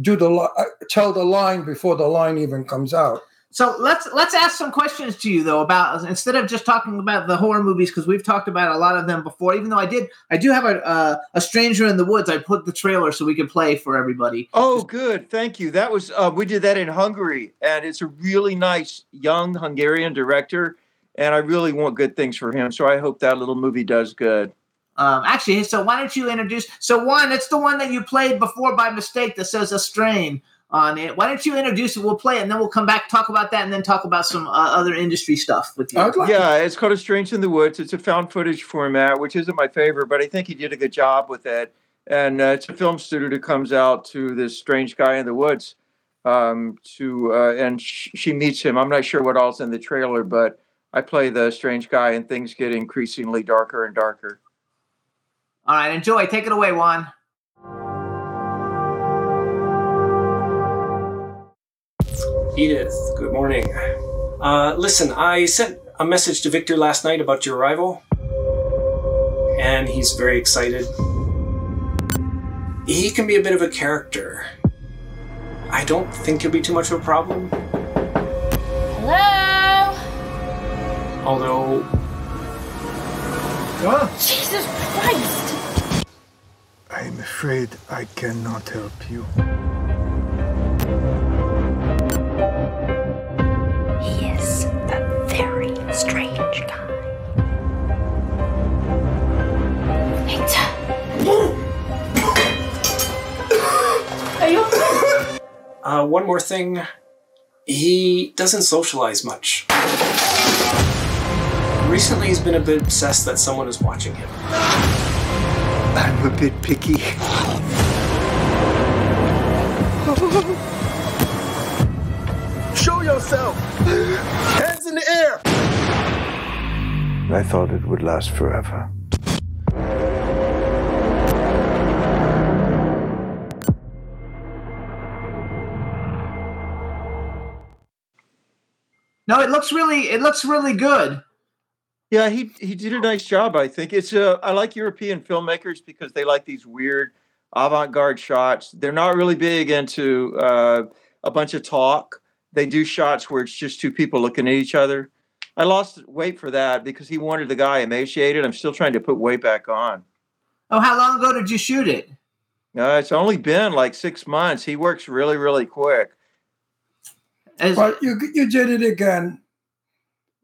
do the li- uh, tell the line before the line even comes out. So let's let's ask some questions to you though about instead of just talking about the horror movies because we've talked about a lot of them before. Even though I did, I do have a uh, a Stranger in the Woods. I put the trailer so we can play for everybody. Oh, good. Thank you. That was uh, we did that in Hungary, and it's a really nice young Hungarian director, and I really want good things for him. So I hope that little movie does good. Um, actually, so why don't you introduce? So one, it's the one that you played before by mistake that says a strain on it. Why don't you introduce it? We'll play it, and then we'll come back talk about that, and then talk about some uh, other industry stuff with you. yeah, it's called A Strange in the Woods. It's a found footage format, which isn't my favorite, but I think he did a good job with it. And uh, it's a film student who comes out to this strange guy in the woods um, to, uh, and sh- she meets him. I'm not sure what all's in the trailer, but I play the strange guy, and things get increasingly darker and darker. All right, enjoy. Take it away, Juan. Edith, good morning. Uh, listen, I sent a message to Victor last night about your arrival, and he's very excited. He can be a bit of a character. I don't think he'll be too much of a problem, Hello? although Jesus Christ! I'm afraid I cannot help you. He is a very strange guy. Are you okay? Uh, one more thing. He doesn't socialize much. Recently, he's been a bit obsessed that someone is watching him. I'm a bit picky. Show yourself! Hands in the air! I thought it would last forever. No, it looks really it looks really good. Yeah, he he did a nice job. I think it's uh, I like European filmmakers because they like these weird avant-garde shots. They're not really big into uh, a bunch of talk. They do shots where it's just two people looking at each other. I lost weight for that because he wanted the guy emaciated. I'm still trying to put weight back on. Oh, how long ago did you shoot it? Uh, it's only been like six months. He works really, really quick. but you you did it again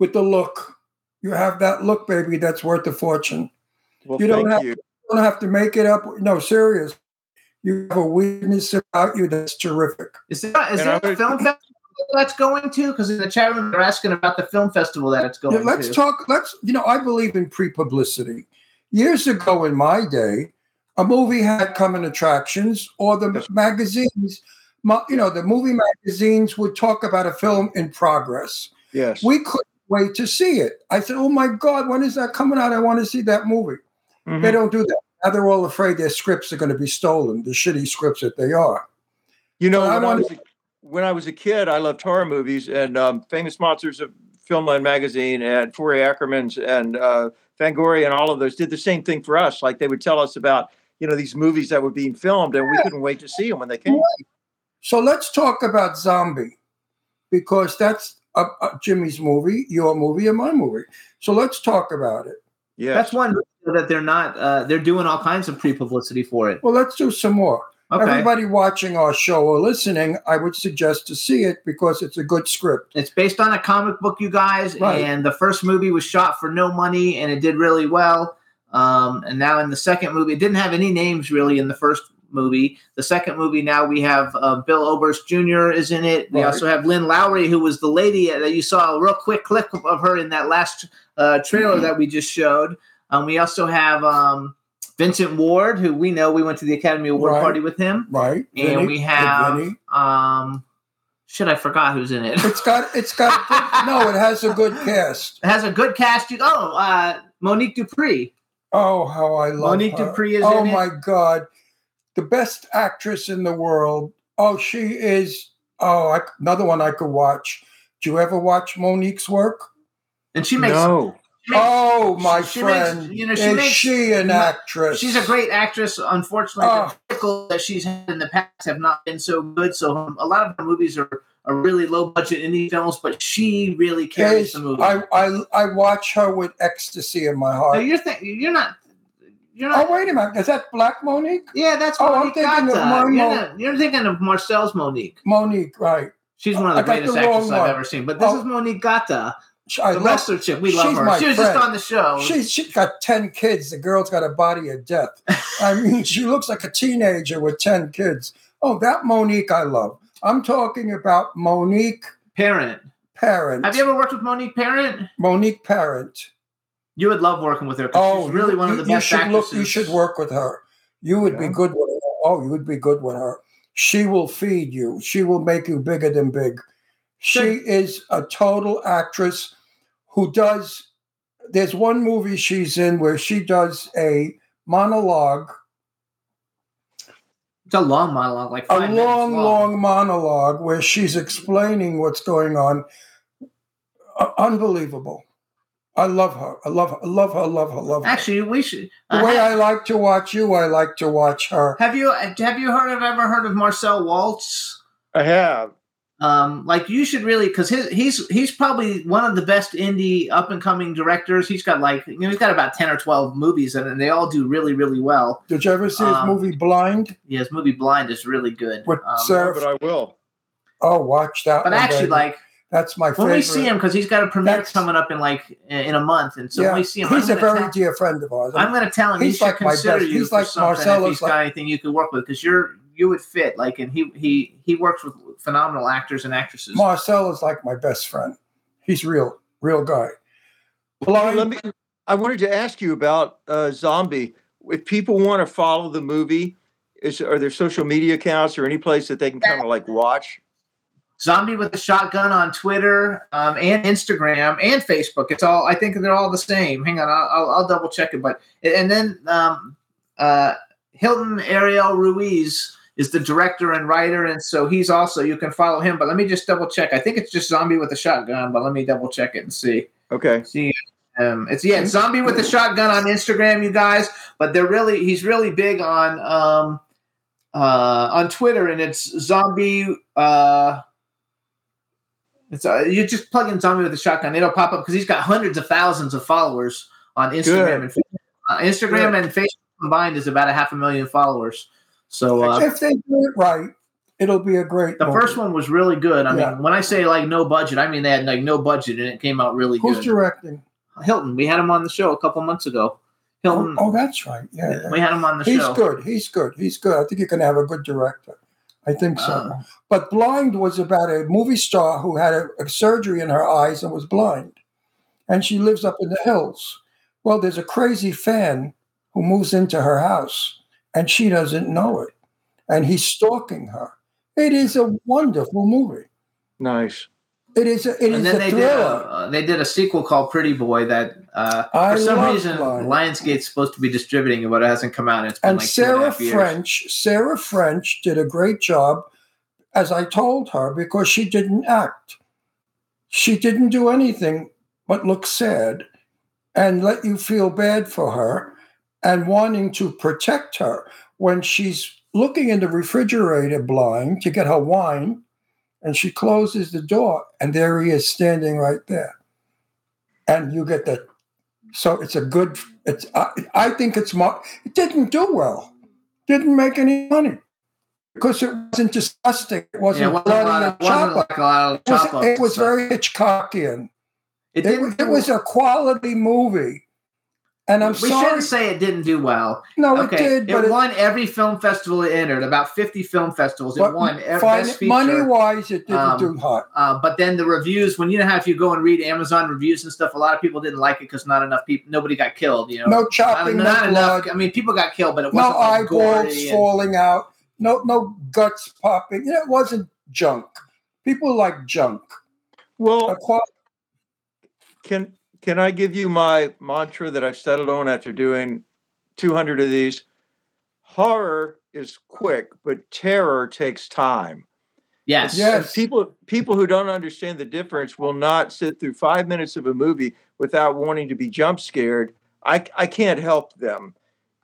with the look. You have that look, baby. That's worth a fortune. Well, you don't thank have you. you don't have to make it up. No, serious. You have a weirdness about you that's terrific. Is there, is there a film festival that's going to? Because in the chat room they're asking about the film festival that it's going Yeah, let's to. talk. Let's. You know, I believe in pre-publicity. Years ago, in my day, a movie had coming attractions, or the magazines. You know, the movie magazines would talk about a film in progress. Yes. We couldn't wait to see it. I said, "Oh my God, when is that coming out? I want to see that movie." Mm-hmm. They don't do that. Now they're all afraid their scripts are going to be stolen. The shitty scripts that they are. You know, I when I, wanna- was a, when I was a kid, I loved horror movies and um, Famous Monsters of Filmland magazine and Forry Ackerman's and uh, Fangoria and all of those did the same thing for us. Like they would tell us about you know these movies that were being filmed, and we couldn't wait to see them when they came. So let's talk about Zombie, because that's uh, uh, Jimmy's movie, your movie, and my movie. So let's talk about it. Yeah, That's one that they're not. Uh, they're doing all kinds of pre-publicity for it. Well, let's do some more. Okay. Everybody watching our show or listening, I would suggest to see it because it's a good script. It's based on a comic book, you guys, Right. and the first movie was shot for no money, and it did really well. Um, and now in the second movie, it didn't have any names really in the first movie. The second movie now we have uh, Bill Oberst Jr. is in it. We also have Lynn Lowry, who was the lady that you saw a real quick clip of her in that last uh, trailer that we just showed. Um, we also have um, Vincent Ward, who we know we went to the Academy Award Right. party with him, Right. and Vinny, we have um, shit, I forgot who's in it. It's got it's got good, no, it has a good cast. It has a good cast. Oh, uh, Monique Dupree. Oh, how I love Monique her. Dupree is Oh in it? my God, the best actress in the world. Oh, she is. Oh, I, another one I could watch. Do you ever watch Monique's work? And she makes no. she makes- Oh, my she makes- friend, you know, she is makes- she an actress? She's a great actress. Unfortunately, Oh. the vehicles that she's had in the past have not been so good. So um, a lot of her movies are, are really low budget indie films, but she really carries Is- the movie. I, I I watch her with ecstasy in my no, heart. you're th- you're not. You're not. Oh wait a minute, is that Black Monique? yeah, that's Oh, I'm Monique thinking of. You're, not- you're thinking of Marcel's Monique. Monique, right? She's one of the I greatest the actresses I've ever seen. But this Oh. is Monique Gata, I the wrestler chick. We love she's her. She was friend. just on the show. She's she's got ten kids. The girl's got a body of death. I mean, she looks like a teenager with ten kids. Oh, that Monique I love. I'm talking about Monique Parent. Parent. Have you ever worked with Monique Parent? Monique Parent. You would love working with her. Oh, she's really you- one of the you best should actresses. look. You should work with her. You would be good with her. Oh, you would be good with her. She will feed you. She will make you bigger than big. She is a total actress who does. There's one movie she's in where she does a monologue, It's a long monologue, like a minutes long, long monologue where she's explaining what's going on. Uh, unbelievable. I love her. I love her. I love her. I love her. Love her. Actually, we should. The uh, way ha- I like to watch you, I like to watch her. have you have you heard of ever heard of Marcel Walz? I have. Um, like you should really because his he's he's probably one of the best indie up and coming directors. He's got like you know he's got about ten or twelve movies and, and they all do really really well. Did you ever see his Um, movie Blind? Yeah, his movie Blind is really good. With Um, Sarah- But I will. Oh, watch that. but one, actually, baby. like that's my when favorite. we see him because he's got a premiere That's- coming up in like in a month, and so yeah, when we see him, he's I'm a very tell- dear friend of ours. I'm going to tell him He's he like my best- you he's like something if Marcelo's he's like- got anything you could work with because you're you would fit like and he he he works with phenomenal actors and actresses. Marcel is like my best friend. He's real, real guy. Well, let me. I wanted to ask you about uh, Zombie. If people want to follow the movie, is are there social media accounts or any place that they can kind of like watch? Zombie with a shotgun on Twitter um, and Instagram and Facebook. It's all I think they're all the same. Hang on, I'll, I'll, I'll double check it. But and then um, uh, Hilton Ariel Ruiz is the director and writer, and so he's also you can follow him. But let me just double check. I think it's just Zombie with a shotgun, but let me double check it and see. Okay. See, um, it's yeah, it's zombie with a shotgun on Instagram, you guys. But they're really he's really big on um, uh, on Twitter, and it's zombie. Uh, it's uh, you just plug in zombie with a shotgun, it'll pop up because he's got hundreds of thousands of followers on Instagram Good. and Facebook. Uh, Instagram and Facebook combined is about a half a million followers. So uh, if they do it right, it'll be a great. the movie. first one was really good. I Yeah. mean, when I say like no budget, I mean they had like no budget and it came out really Who's good. Who's directing? Hilton. We had him on the show a couple months ago. Hilton. Oh, that's right. Yeah, yeah. We had him on the He's show. He's good. He's good. He's good. I think you're going to have a good director. I think so. Uh. but Blind was about a movie star who had a, a surgery in her eyes and was blind. And she lives up in the hills. Well, there's a crazy fan who moves into her house and she doesn't know it. And he's stalking her. It is a wonderful movie. Nice. It is a, it and is then a they did a, uh, they did a sequel called Pretty Boy that uh, for some reason Blind. Lionsgate's supposed to be distributing it, but it hasn't come out. It's been and like two and a Sarah. French, Sarah French did a great job, as I told her, because she didn't act. She didn't do anything but look sad and let you feel bad for her and wanting to protect her when she's looking in the refrigerator blind to get her wine and she closes the door and there he is standing right there. And you get that. So it's a good. It's. I, I think it's. Mar- it didn't do well. Didn't make any money because it wasn't disgusting. It wasn't Yeah, it wasn't a bloody lot and of- chop like a lot of It was, it was very Hitchcockian. It It, it was a quality movie, and I'm we sorry. shouldn't say it didn't do well. No, it did, but it- won every film festival it entered. About fifty film festivals. It won every best feature. money-wise, it didn't Um, do hot. Uh, but then the reviews, when you know how if you go and read Amazon reviews and stuff, a lot of people didn't like it because not enough people, nobody got killed. You know, No chopping, not, no not enough. blood. I mean, people got killed, but it wasn't like eyeballs gory and- falling out. No, no guts popping. You know, it wasn't junk. People like junk. Well, A Can can I give you my mantra that I've settled on after doing 200 of these? Horror is quick, but terror takes time. Yes. And people people who don't understand the difference will not sit through five minutes of a movie without wanting to be jump scared. I I can't help them.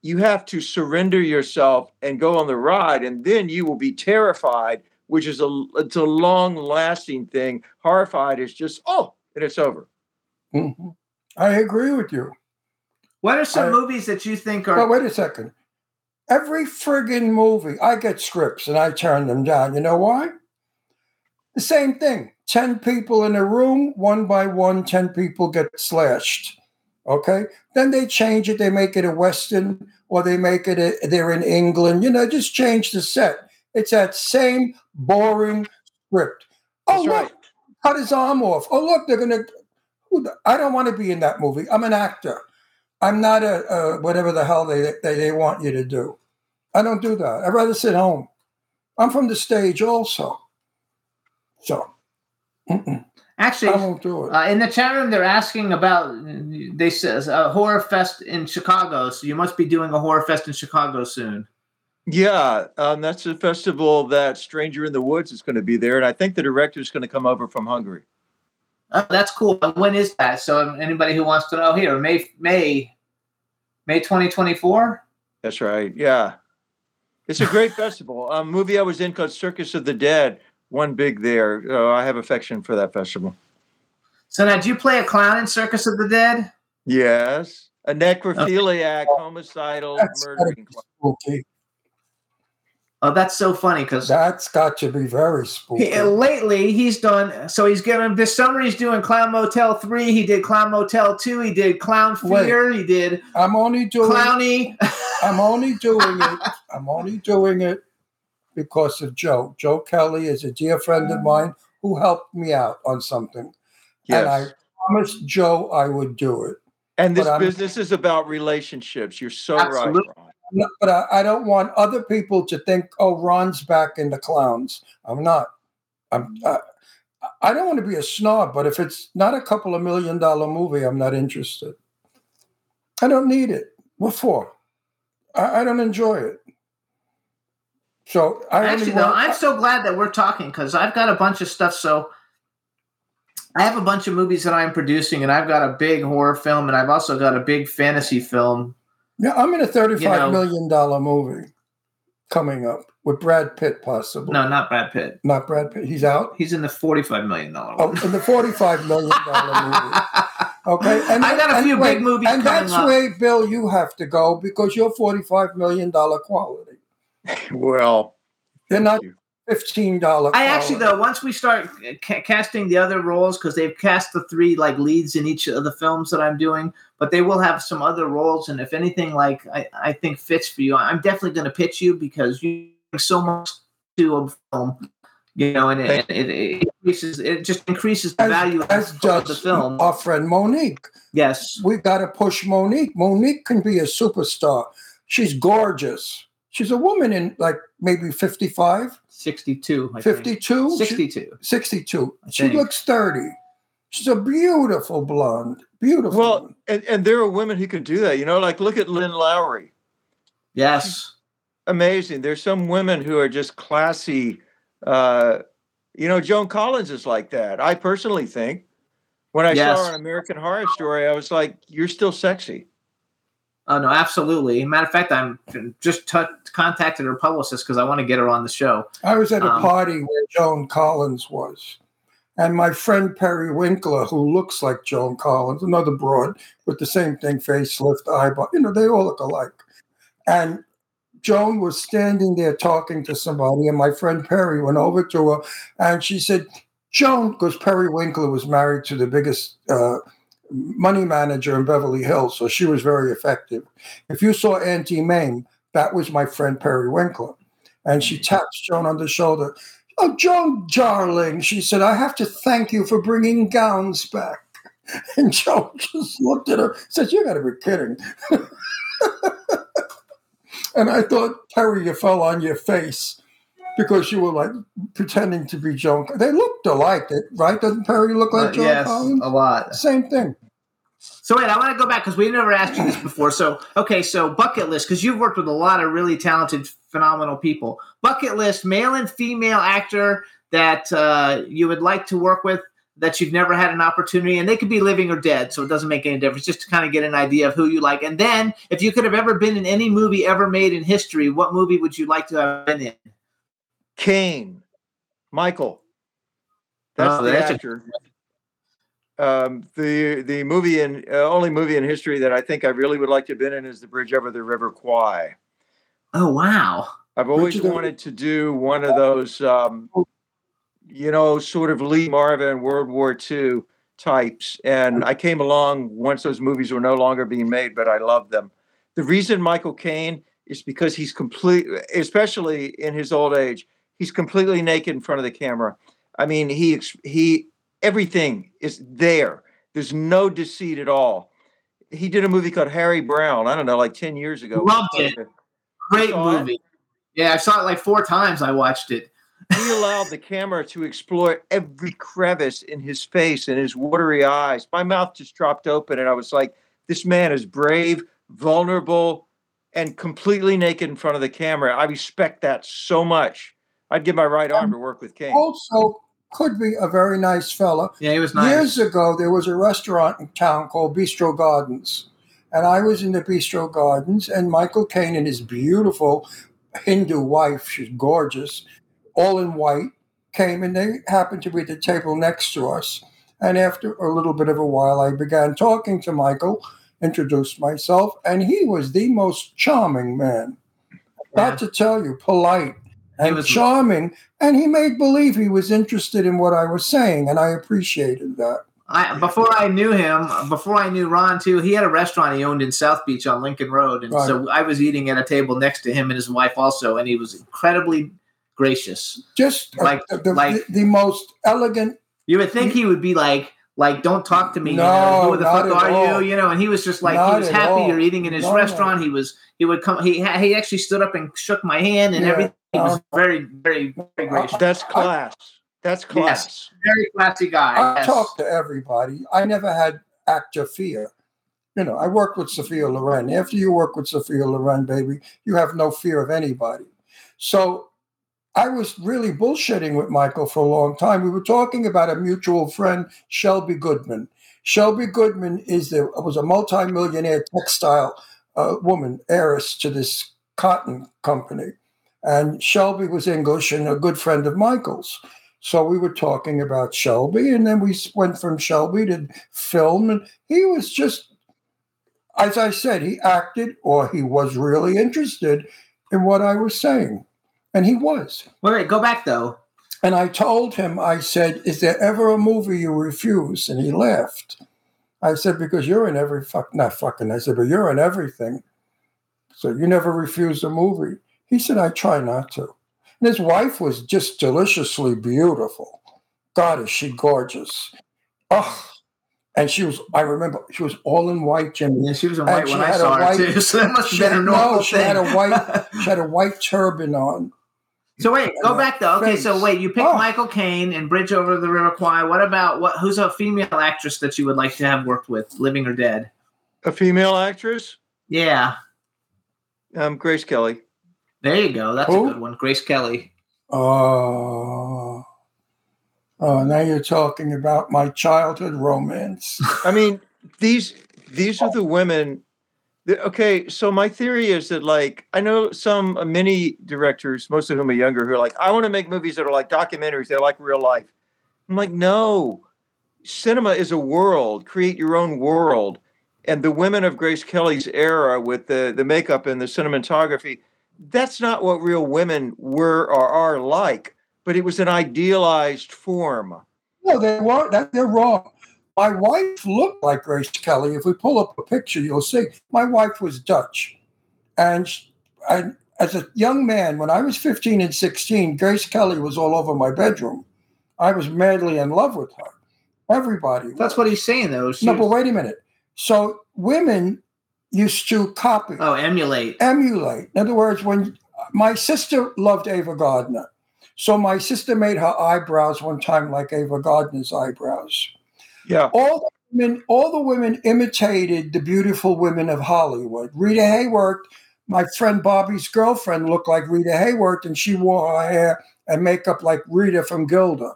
You have to surrender yourself and go on the ride, and then you will be terrified, which is a it's a long lasting thing. Horrified is just oh, and it's over. Mhm. I agree with you. What are some I- movies that you think are? But wait a second. Every friggin' movie, I get scripts and I turn them down. You know why? The same thing. 10 people in a room, one by one, 10 people get slashed. Okay? Then they change it. They make it a Western or they make it, a, they're in England. You know, just change the set. It's that same boring script. Oh, look, cut his arm off. Oh, look, they're going to. I don't want to be in that movie. I'm an actor. I'm not a, a whatever the hell they, they they want you to do. I don't do that. I'd rather sit home. I'm from the stage also. So Actually, I won't do it. Uh, in the chat room, they're asking about. They says a horror fest in Chicago, so you must be doing a horror fest in Chicago soon. Yeah, um, that's the festival that Stranger in the Woods is going to be there, and I think the director is going to come over from Hungary. Oh, that's cool. When is that? So anybody who wants to know here, May May May twenty twenty four. That's right. Yeah, it's a great festival. A movie I was in called Circus of the Dead one big there. Uh, I have affection for that festival. So now, do you play a clown in Circus of the Dead? Yes, a necrophiliac, homicidal, murdering. spooky. Oh, that's so funny because That's got to be very spooky. He, lately, he's done. So he's getting this summer. He's doing Clown Motel three. He did Clown Motel two. He did Clown Wait. Fear. He did I'm only doing Clowny. I'm only doing it. I'm only doing it because of Joe. Joe Kelly is a dear friend of oh. mine who helped me out on something. And I promised Joe I would do it. And this business is about relationships. You're so right. Ron. No, but I, I don't want other people to think, oh, Ron's back in the clowns. I'm not. I'm. I, I don't want to be a snob, but if it's not a couple of million dollar movie, I'm not interested. I don't need it. What for? I, I don't enjoy it. So I Actually, though, want- I'm so glad that we're talking because I've got a bunch of stuff. So I have a bunch of movies that I'm producing, and I've got a big horror film, and I've also got a big fantasy film. Yeah, I'm in a thirty-five you know- million dollar movie coming up with Brad Pitt, possibly. No, not Brad Pitt. Not Brad Pitt. He's out. He's in the forty-five million dollar. Oh, in the forty-five million dollar movie. Okay, I got a and few wait, big movies and coming that's up. where Bill you have to go because you're forty-five million dollar quality. Well, You're not fifteen dollar. I actually though once we start ca- casting the other roles because they've cast the three like leads in each of the films that I'm doing, but they will have some other roles. And if anything like I, I think fits for you, I'm definitely going to pitch you because you bring so much to a film, you know, and it, it, it increases it just increases the value as of does the film. our friend Monique. Yes, we got to push Monique. Monique can be a superstar. She's gorgeous. She's a woman in like maybe 55, 62, I think. 52, 62. 62. She think. looks 30. She's a beautiful blonde. Beautiful. Well, and, and there are women who can do that. You know, like look at Lynn Lowry. Yes. Amazing. There's some women who are just classy. Uh, you know, Joan Collins is like that. I personally think. When I Yes. saw her on American Horror Story, I was like, "You're still sexy." Oh no, absolutely. Matter of fact, I'm just t- contacted her publicist because I want to get her on the show. I was at a Um, party where Joan Collins was, And my friend Perry Winkler, who looks like Joan Collins, another broad with the same thing, facelift, eyeball, you know, they all look alike. And Joan was standing there talking to somebody, and my friend Perry went over to her and she said, Joan, because Perry Winkler was married to the biggest uh, money manager in Beverly Hills, so she was very effective. If you saw Auntie Mame, that was my friend Perry Winkler. And she taps Joan on the shoulder. Oh, Joan, darling, she said, I have to thank you for bringing gowns back. And Joan just looked at her, said, You got to be kidding. and I thought, Perry, you fell on your face because you were like pretending to be Joan. They looked alike, right? Doesn't Perry look like Uh, Joan yes, Collins? a lot. Same thing. So wait, I want to go back because we never asked you this before. So okay, so bucket list because you've worked with a lot of really talented, phenomenal people. Bucket list, male and female actor that uh, you would like to work with that you've never had an opportunity, and they could be living or dead, so it doesn't make any difference. Just to kind of get an idea of who you like, and then if you could have ever been in any movie ever made in history, what movie would you like to have been in? Caine, Michael. That's Oh, the that's a- actor. um, the the movie in uh, only movie in history that I think I really would like to have been in is the Bridge over the River Kwai. Oh wow! I've always wanted to do one of those, um, you know, sort of Lee Marvin World War II types, and I came along once those movies were no longer being made, but I loved them. The reason Michael Caine is because he's complete, especially in his old age, he's completely naked in front of the camera. I mean, he he everything is there. There's no deceit at all. He did a movie called Harry Brown. I don't know, like ten years ago. Loved it. Great saw it? movie. Yeah, I saw it like four times. I watched it. He allowed the camera to explore every crevice in his face and his watery eyes. My mouth just dropped open, and I was like, "This man is brave, vulnerable, and completely naked in front of the camera." I respect that so much. I'd give my right arm to work with King. Also, could be a very nice fella. Yeah, he was nice. Years ago, there was a restaurant in town called Bistro Gardens. And I was in the Bistro Gardens, and Michael Caine and his beautiful Hindu wife, she's gorgeous, all in white, came and they happened to be at the table next to us. And after a little bit of a while, I began talking to Michael, introduced myself, and he was the most charming man. Got to tell you, polite and was, charming. And he made believe he was interested in what I was saying, and I appreciated that. I before I knew him, before I knew Ron too, he had a restaurant he owned in South Beach on Lincoln Road, and Right. so I was eating at a table next to him and his wife also, and he was incredibly gracious. Just uh, Like- the, the, like- the most elegant. You would think he would be like, like, don't talk to me. you No, know, who the fuck are all. you? You know, and he was just like, Not he was at happy all. you're eating in his No, no. restaurant. He was, he would come. He he actually stood up and shook my hand and Yeah, everything. He was uh, very, very, very gracious. That's class. That's class. Yes, very classy guy. I yes. talked to everybody. I never had actor fear. You know, I worked with Sophia Loren. After you work with Sophia Loren, baby, you have no fear of anybody. So I was really bullshitting with Michael for a long time. We were talking about a mutual friend, Shelby Goodman. Shelby Goodman is the was a multimillionaire textile uh, woman, heiress to this cotton company. And Shelby was English and a good friend of Michael's. So we were talking about Shelby, and then we went from Shelby to film, and he was just, as I said, he acted or he was really interested in what I was saying. And he was. Wait, wait, go back though. And I told him, I said, Is there ever a movie you refuse? And he laughed. I said, Because you're in every fuck, not fucking, I said, But you're in everything. So you never refuse a movie. He said, I try not to. And his wife was just deliciously beautiful. God, is she gorgeous. Oh, and she was, I remember, she was all in white, Jimmy. Yeah, she was in white when I saw her white- too. So that must have been a normal no, she had a white, she had a white turban on. So wait, go back though. Okay, so wait, you picked Oh. Michael Caine and Bridge Over the River Kwai. What about what? Who's a female actress that you would like to have worked with, living or dead? A female actress, Yeah, um, Grace Kelly. there you go. That's Who? a good one, Grace Kelly. Oh, oh, now you're talking about my childhood romance. I mean, these these are the women. Okay, so my theory is that like I know some uh, many directors, most of whom are younger, who are like, I want to make movies that are like documentaries. They're like real life. I'm like, no, cinema is a world. Create your own world. And the women of Grace Kelly's era with the, the makeup and the cinematography, that's not what real women were or are like, but it was an idealized form. No, they weren't. That, they're wrong. My wife looked like Grace Kelly. If we pull up a picture, you'll see. My wife was Dutch. And, and as a young man, when I was 15 and 16, Grace Kelly was all over my bedroom. I was madly in love with her. Everybody. That's what he's saying, though. She No, was- but wait a minute. So women used to copy. Oh, emulate. Emulate. In other words, when my sister loved Ava Gardner, so my sister made her eyebrows one time like Ava Gardner's eyebrows. Yeah. All the women, all the women imitated the beautiful women of Hollywood. Rita Hayworth, my friend Bobby's girlfriend, looked like Rita Hayworth, and she wore her hair and makeup like Rita from Gilda.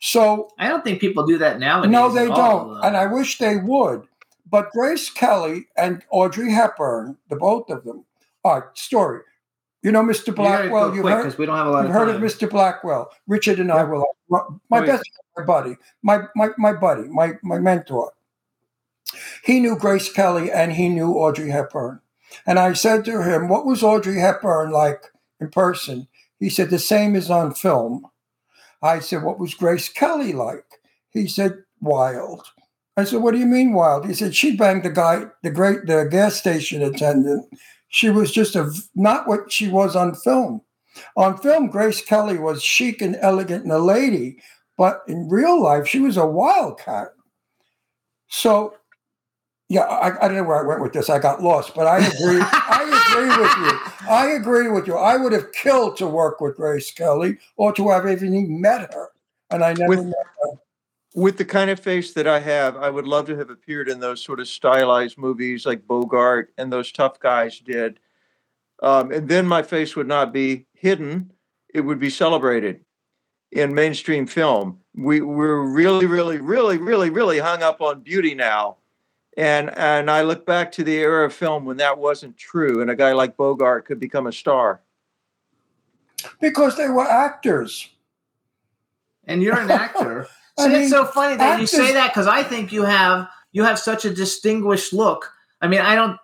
So I don't think people do that nowadays. no, they all, don't. though. And I wish they would. But Grace Kelly and Audrey Hepburn, the both of them, all right, story. You know Mr. Blackwell. You've quick, we don't have a lot of heard of Mr. Blackwell. Richard and I will. My best my buddy, my, my my buddy, my my mentor. He knew Grace Kelly and he knew Audrey Hepburn. And I said to him, What was Audrey Hepburn like in person? He said, The same as on film. I said, What was Grace Kelly like? He said, Wild. I said, What do you mean wild? He said, She banged the guy, the great the gas station attendant. She was just a not what she was on film. On film, Grace Kelly was chic and elegant and a lady, but in real life, she was a wildcat. So, yeah, I, I don't know where I went with this. I got lost, but I agree. I agree with you. I agree with you. I would have killed to work with Grace Kelly or to have even met her, and I never met her. With the kind of face that I have, I would love to have appeared in those sort of stylized movies like Bogart and those tough guys did. Um, and then my face would not be hidden, it would be celebrated in mainstream film. We, we're really, really, really, really, really hung up on beauty now. And, and I look back to the era of film when that wasn't true, and a guy like Bogart could become a star. because they were actors. and you're an actor. I mean, it's so funny that you say that because I think you have you have such a distinguished look. I mean, I don't,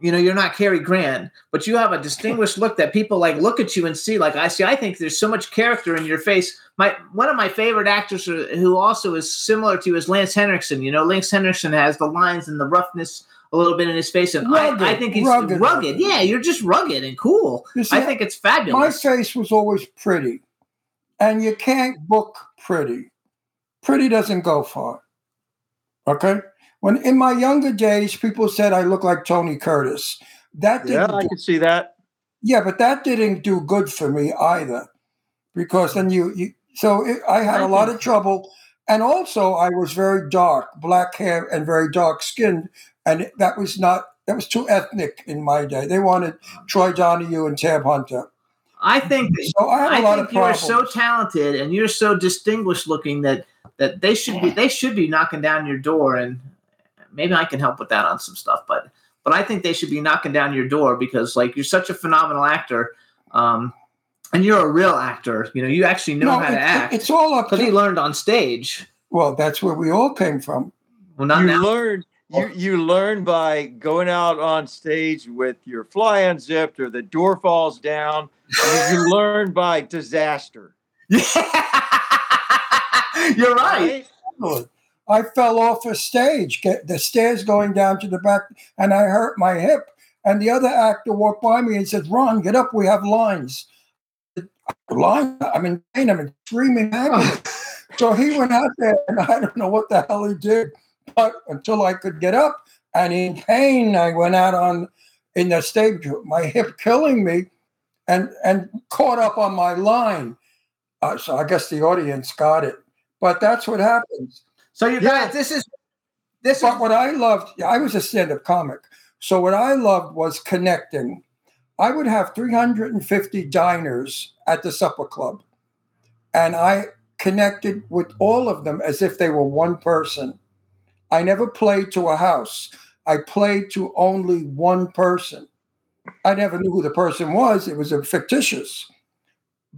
you know, you're not Cary Grant, but you have a distinguished look that people like look at you and see. Like I see, I think there's so much character in your face. My one of my favorite actors who who also is similar to you is Lance Henriksen. You know, Lance Henriksen has the lines and the roughness a little bit in his face, and Rugged, I, I think he's rugged. rugged. Yeah, you're just rugged and cool. See, I think it's fabulous. My face was always pretty, and you can't book pretty. Pretty doesn't go far. Okay. When in my younger days, people said I look like Tony Curtis. That Yeah, didn't I can see that. yeah, but that didn't do good for me either, because then you, you so it, I had a lot of trouble, and also I was very dark, black hair and very dark skinned, and that was not that was too ethnic in my day. They wanted Troy Donahue and Tab Hunter. I think So I had a I lot think of you are so talented and you're so distinguished looking that that they should be they should be knocking down your door and maybe I can help with that on some stuff, but but I think they should be knocking down your door because like you're such a phenomenal actor, um, and you're a real actor. You know, you actually know No, how to act. it's all up because to- he learned on stage. Well, that's where we all came from. Well, not you now. learn you, you learn by going out on stage with your fly unzipped or the door falls down. you, you learn by disaster. You're right. I fell off a stage, get the stairs going down to the back, and I hurt my hip. And the other actor walked by me and said, "Ron, get up. We have lines." Line. I'm in pain. I'm in screaming agony. so he went out there, and I don't know what the hell he did, but until I could get up, and in pain, I went out on in the stage, my hip killing me, and and caught up on my line. Uh, so I guess the audience got it, but that's what happens. So you guys, this is this. But what I loved, yeah, I was a stand-up comic, so what I loved was connecting. I would have 350 diners at the supper club, and I connected with all of them as if they were one person. I never played to a house. I played to only one person. I never knew who the person was. It was a fictitious.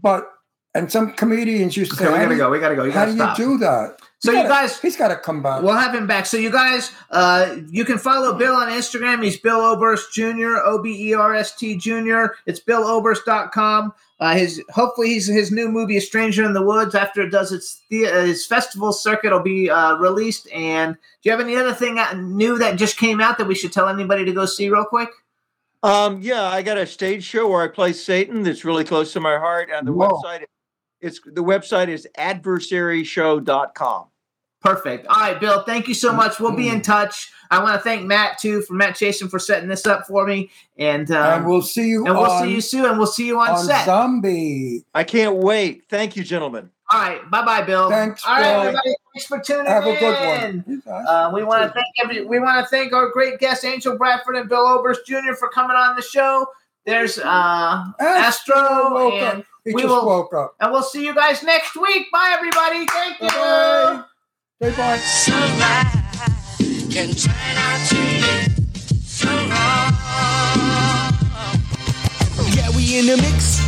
But And some comedians used to Okay, say, we gotta go. We gotta go. You How gotta do stop. you do that? So you gotta- guys- he's got to come back. We'll have him back. So you guys, uh, you can follow Bill on Instagram. He's Bill Oberst Jr. O B E R S T Jr. It's BillOberst.com. Uh, his hopefully he's, his new movie, A Stranger in the Woods, after it does its the, uh, his festival circuit, will be uh, released. And do you have any other thing new that just came out that we should tell anybody to go see real quick? Um, yeah, I got a stage show where I play Satan that's really close to my heart, and the Whoa. website it's the website is adversaryshow.com. Perfect. All right, Bill. Thank you so much. We'll be in touch. I want to thank Matt too for Matt Chasen for setting this up for me. And um, and we'll see you. and we'll on, see you soon. And we'll see you on, on set. Zombie. I can't wait. Thank you, gentlemen. All right. Bye bye, Bill. Thanks, All right, Bill. everybody. Thanks for tuning Have a good one. Uh, we want to thank every. We want to thank our great guests, Angel Bradford and Bill Oberst Jr. for coming on the show. There's uh, Astro, woke and up. He we just will. woke up. And we'll see you guys next week. Bye, everybody. Thank you. Bye. Say bye. can turn out to be so wrong. Yeah, we in the mix.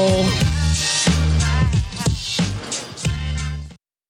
Oh.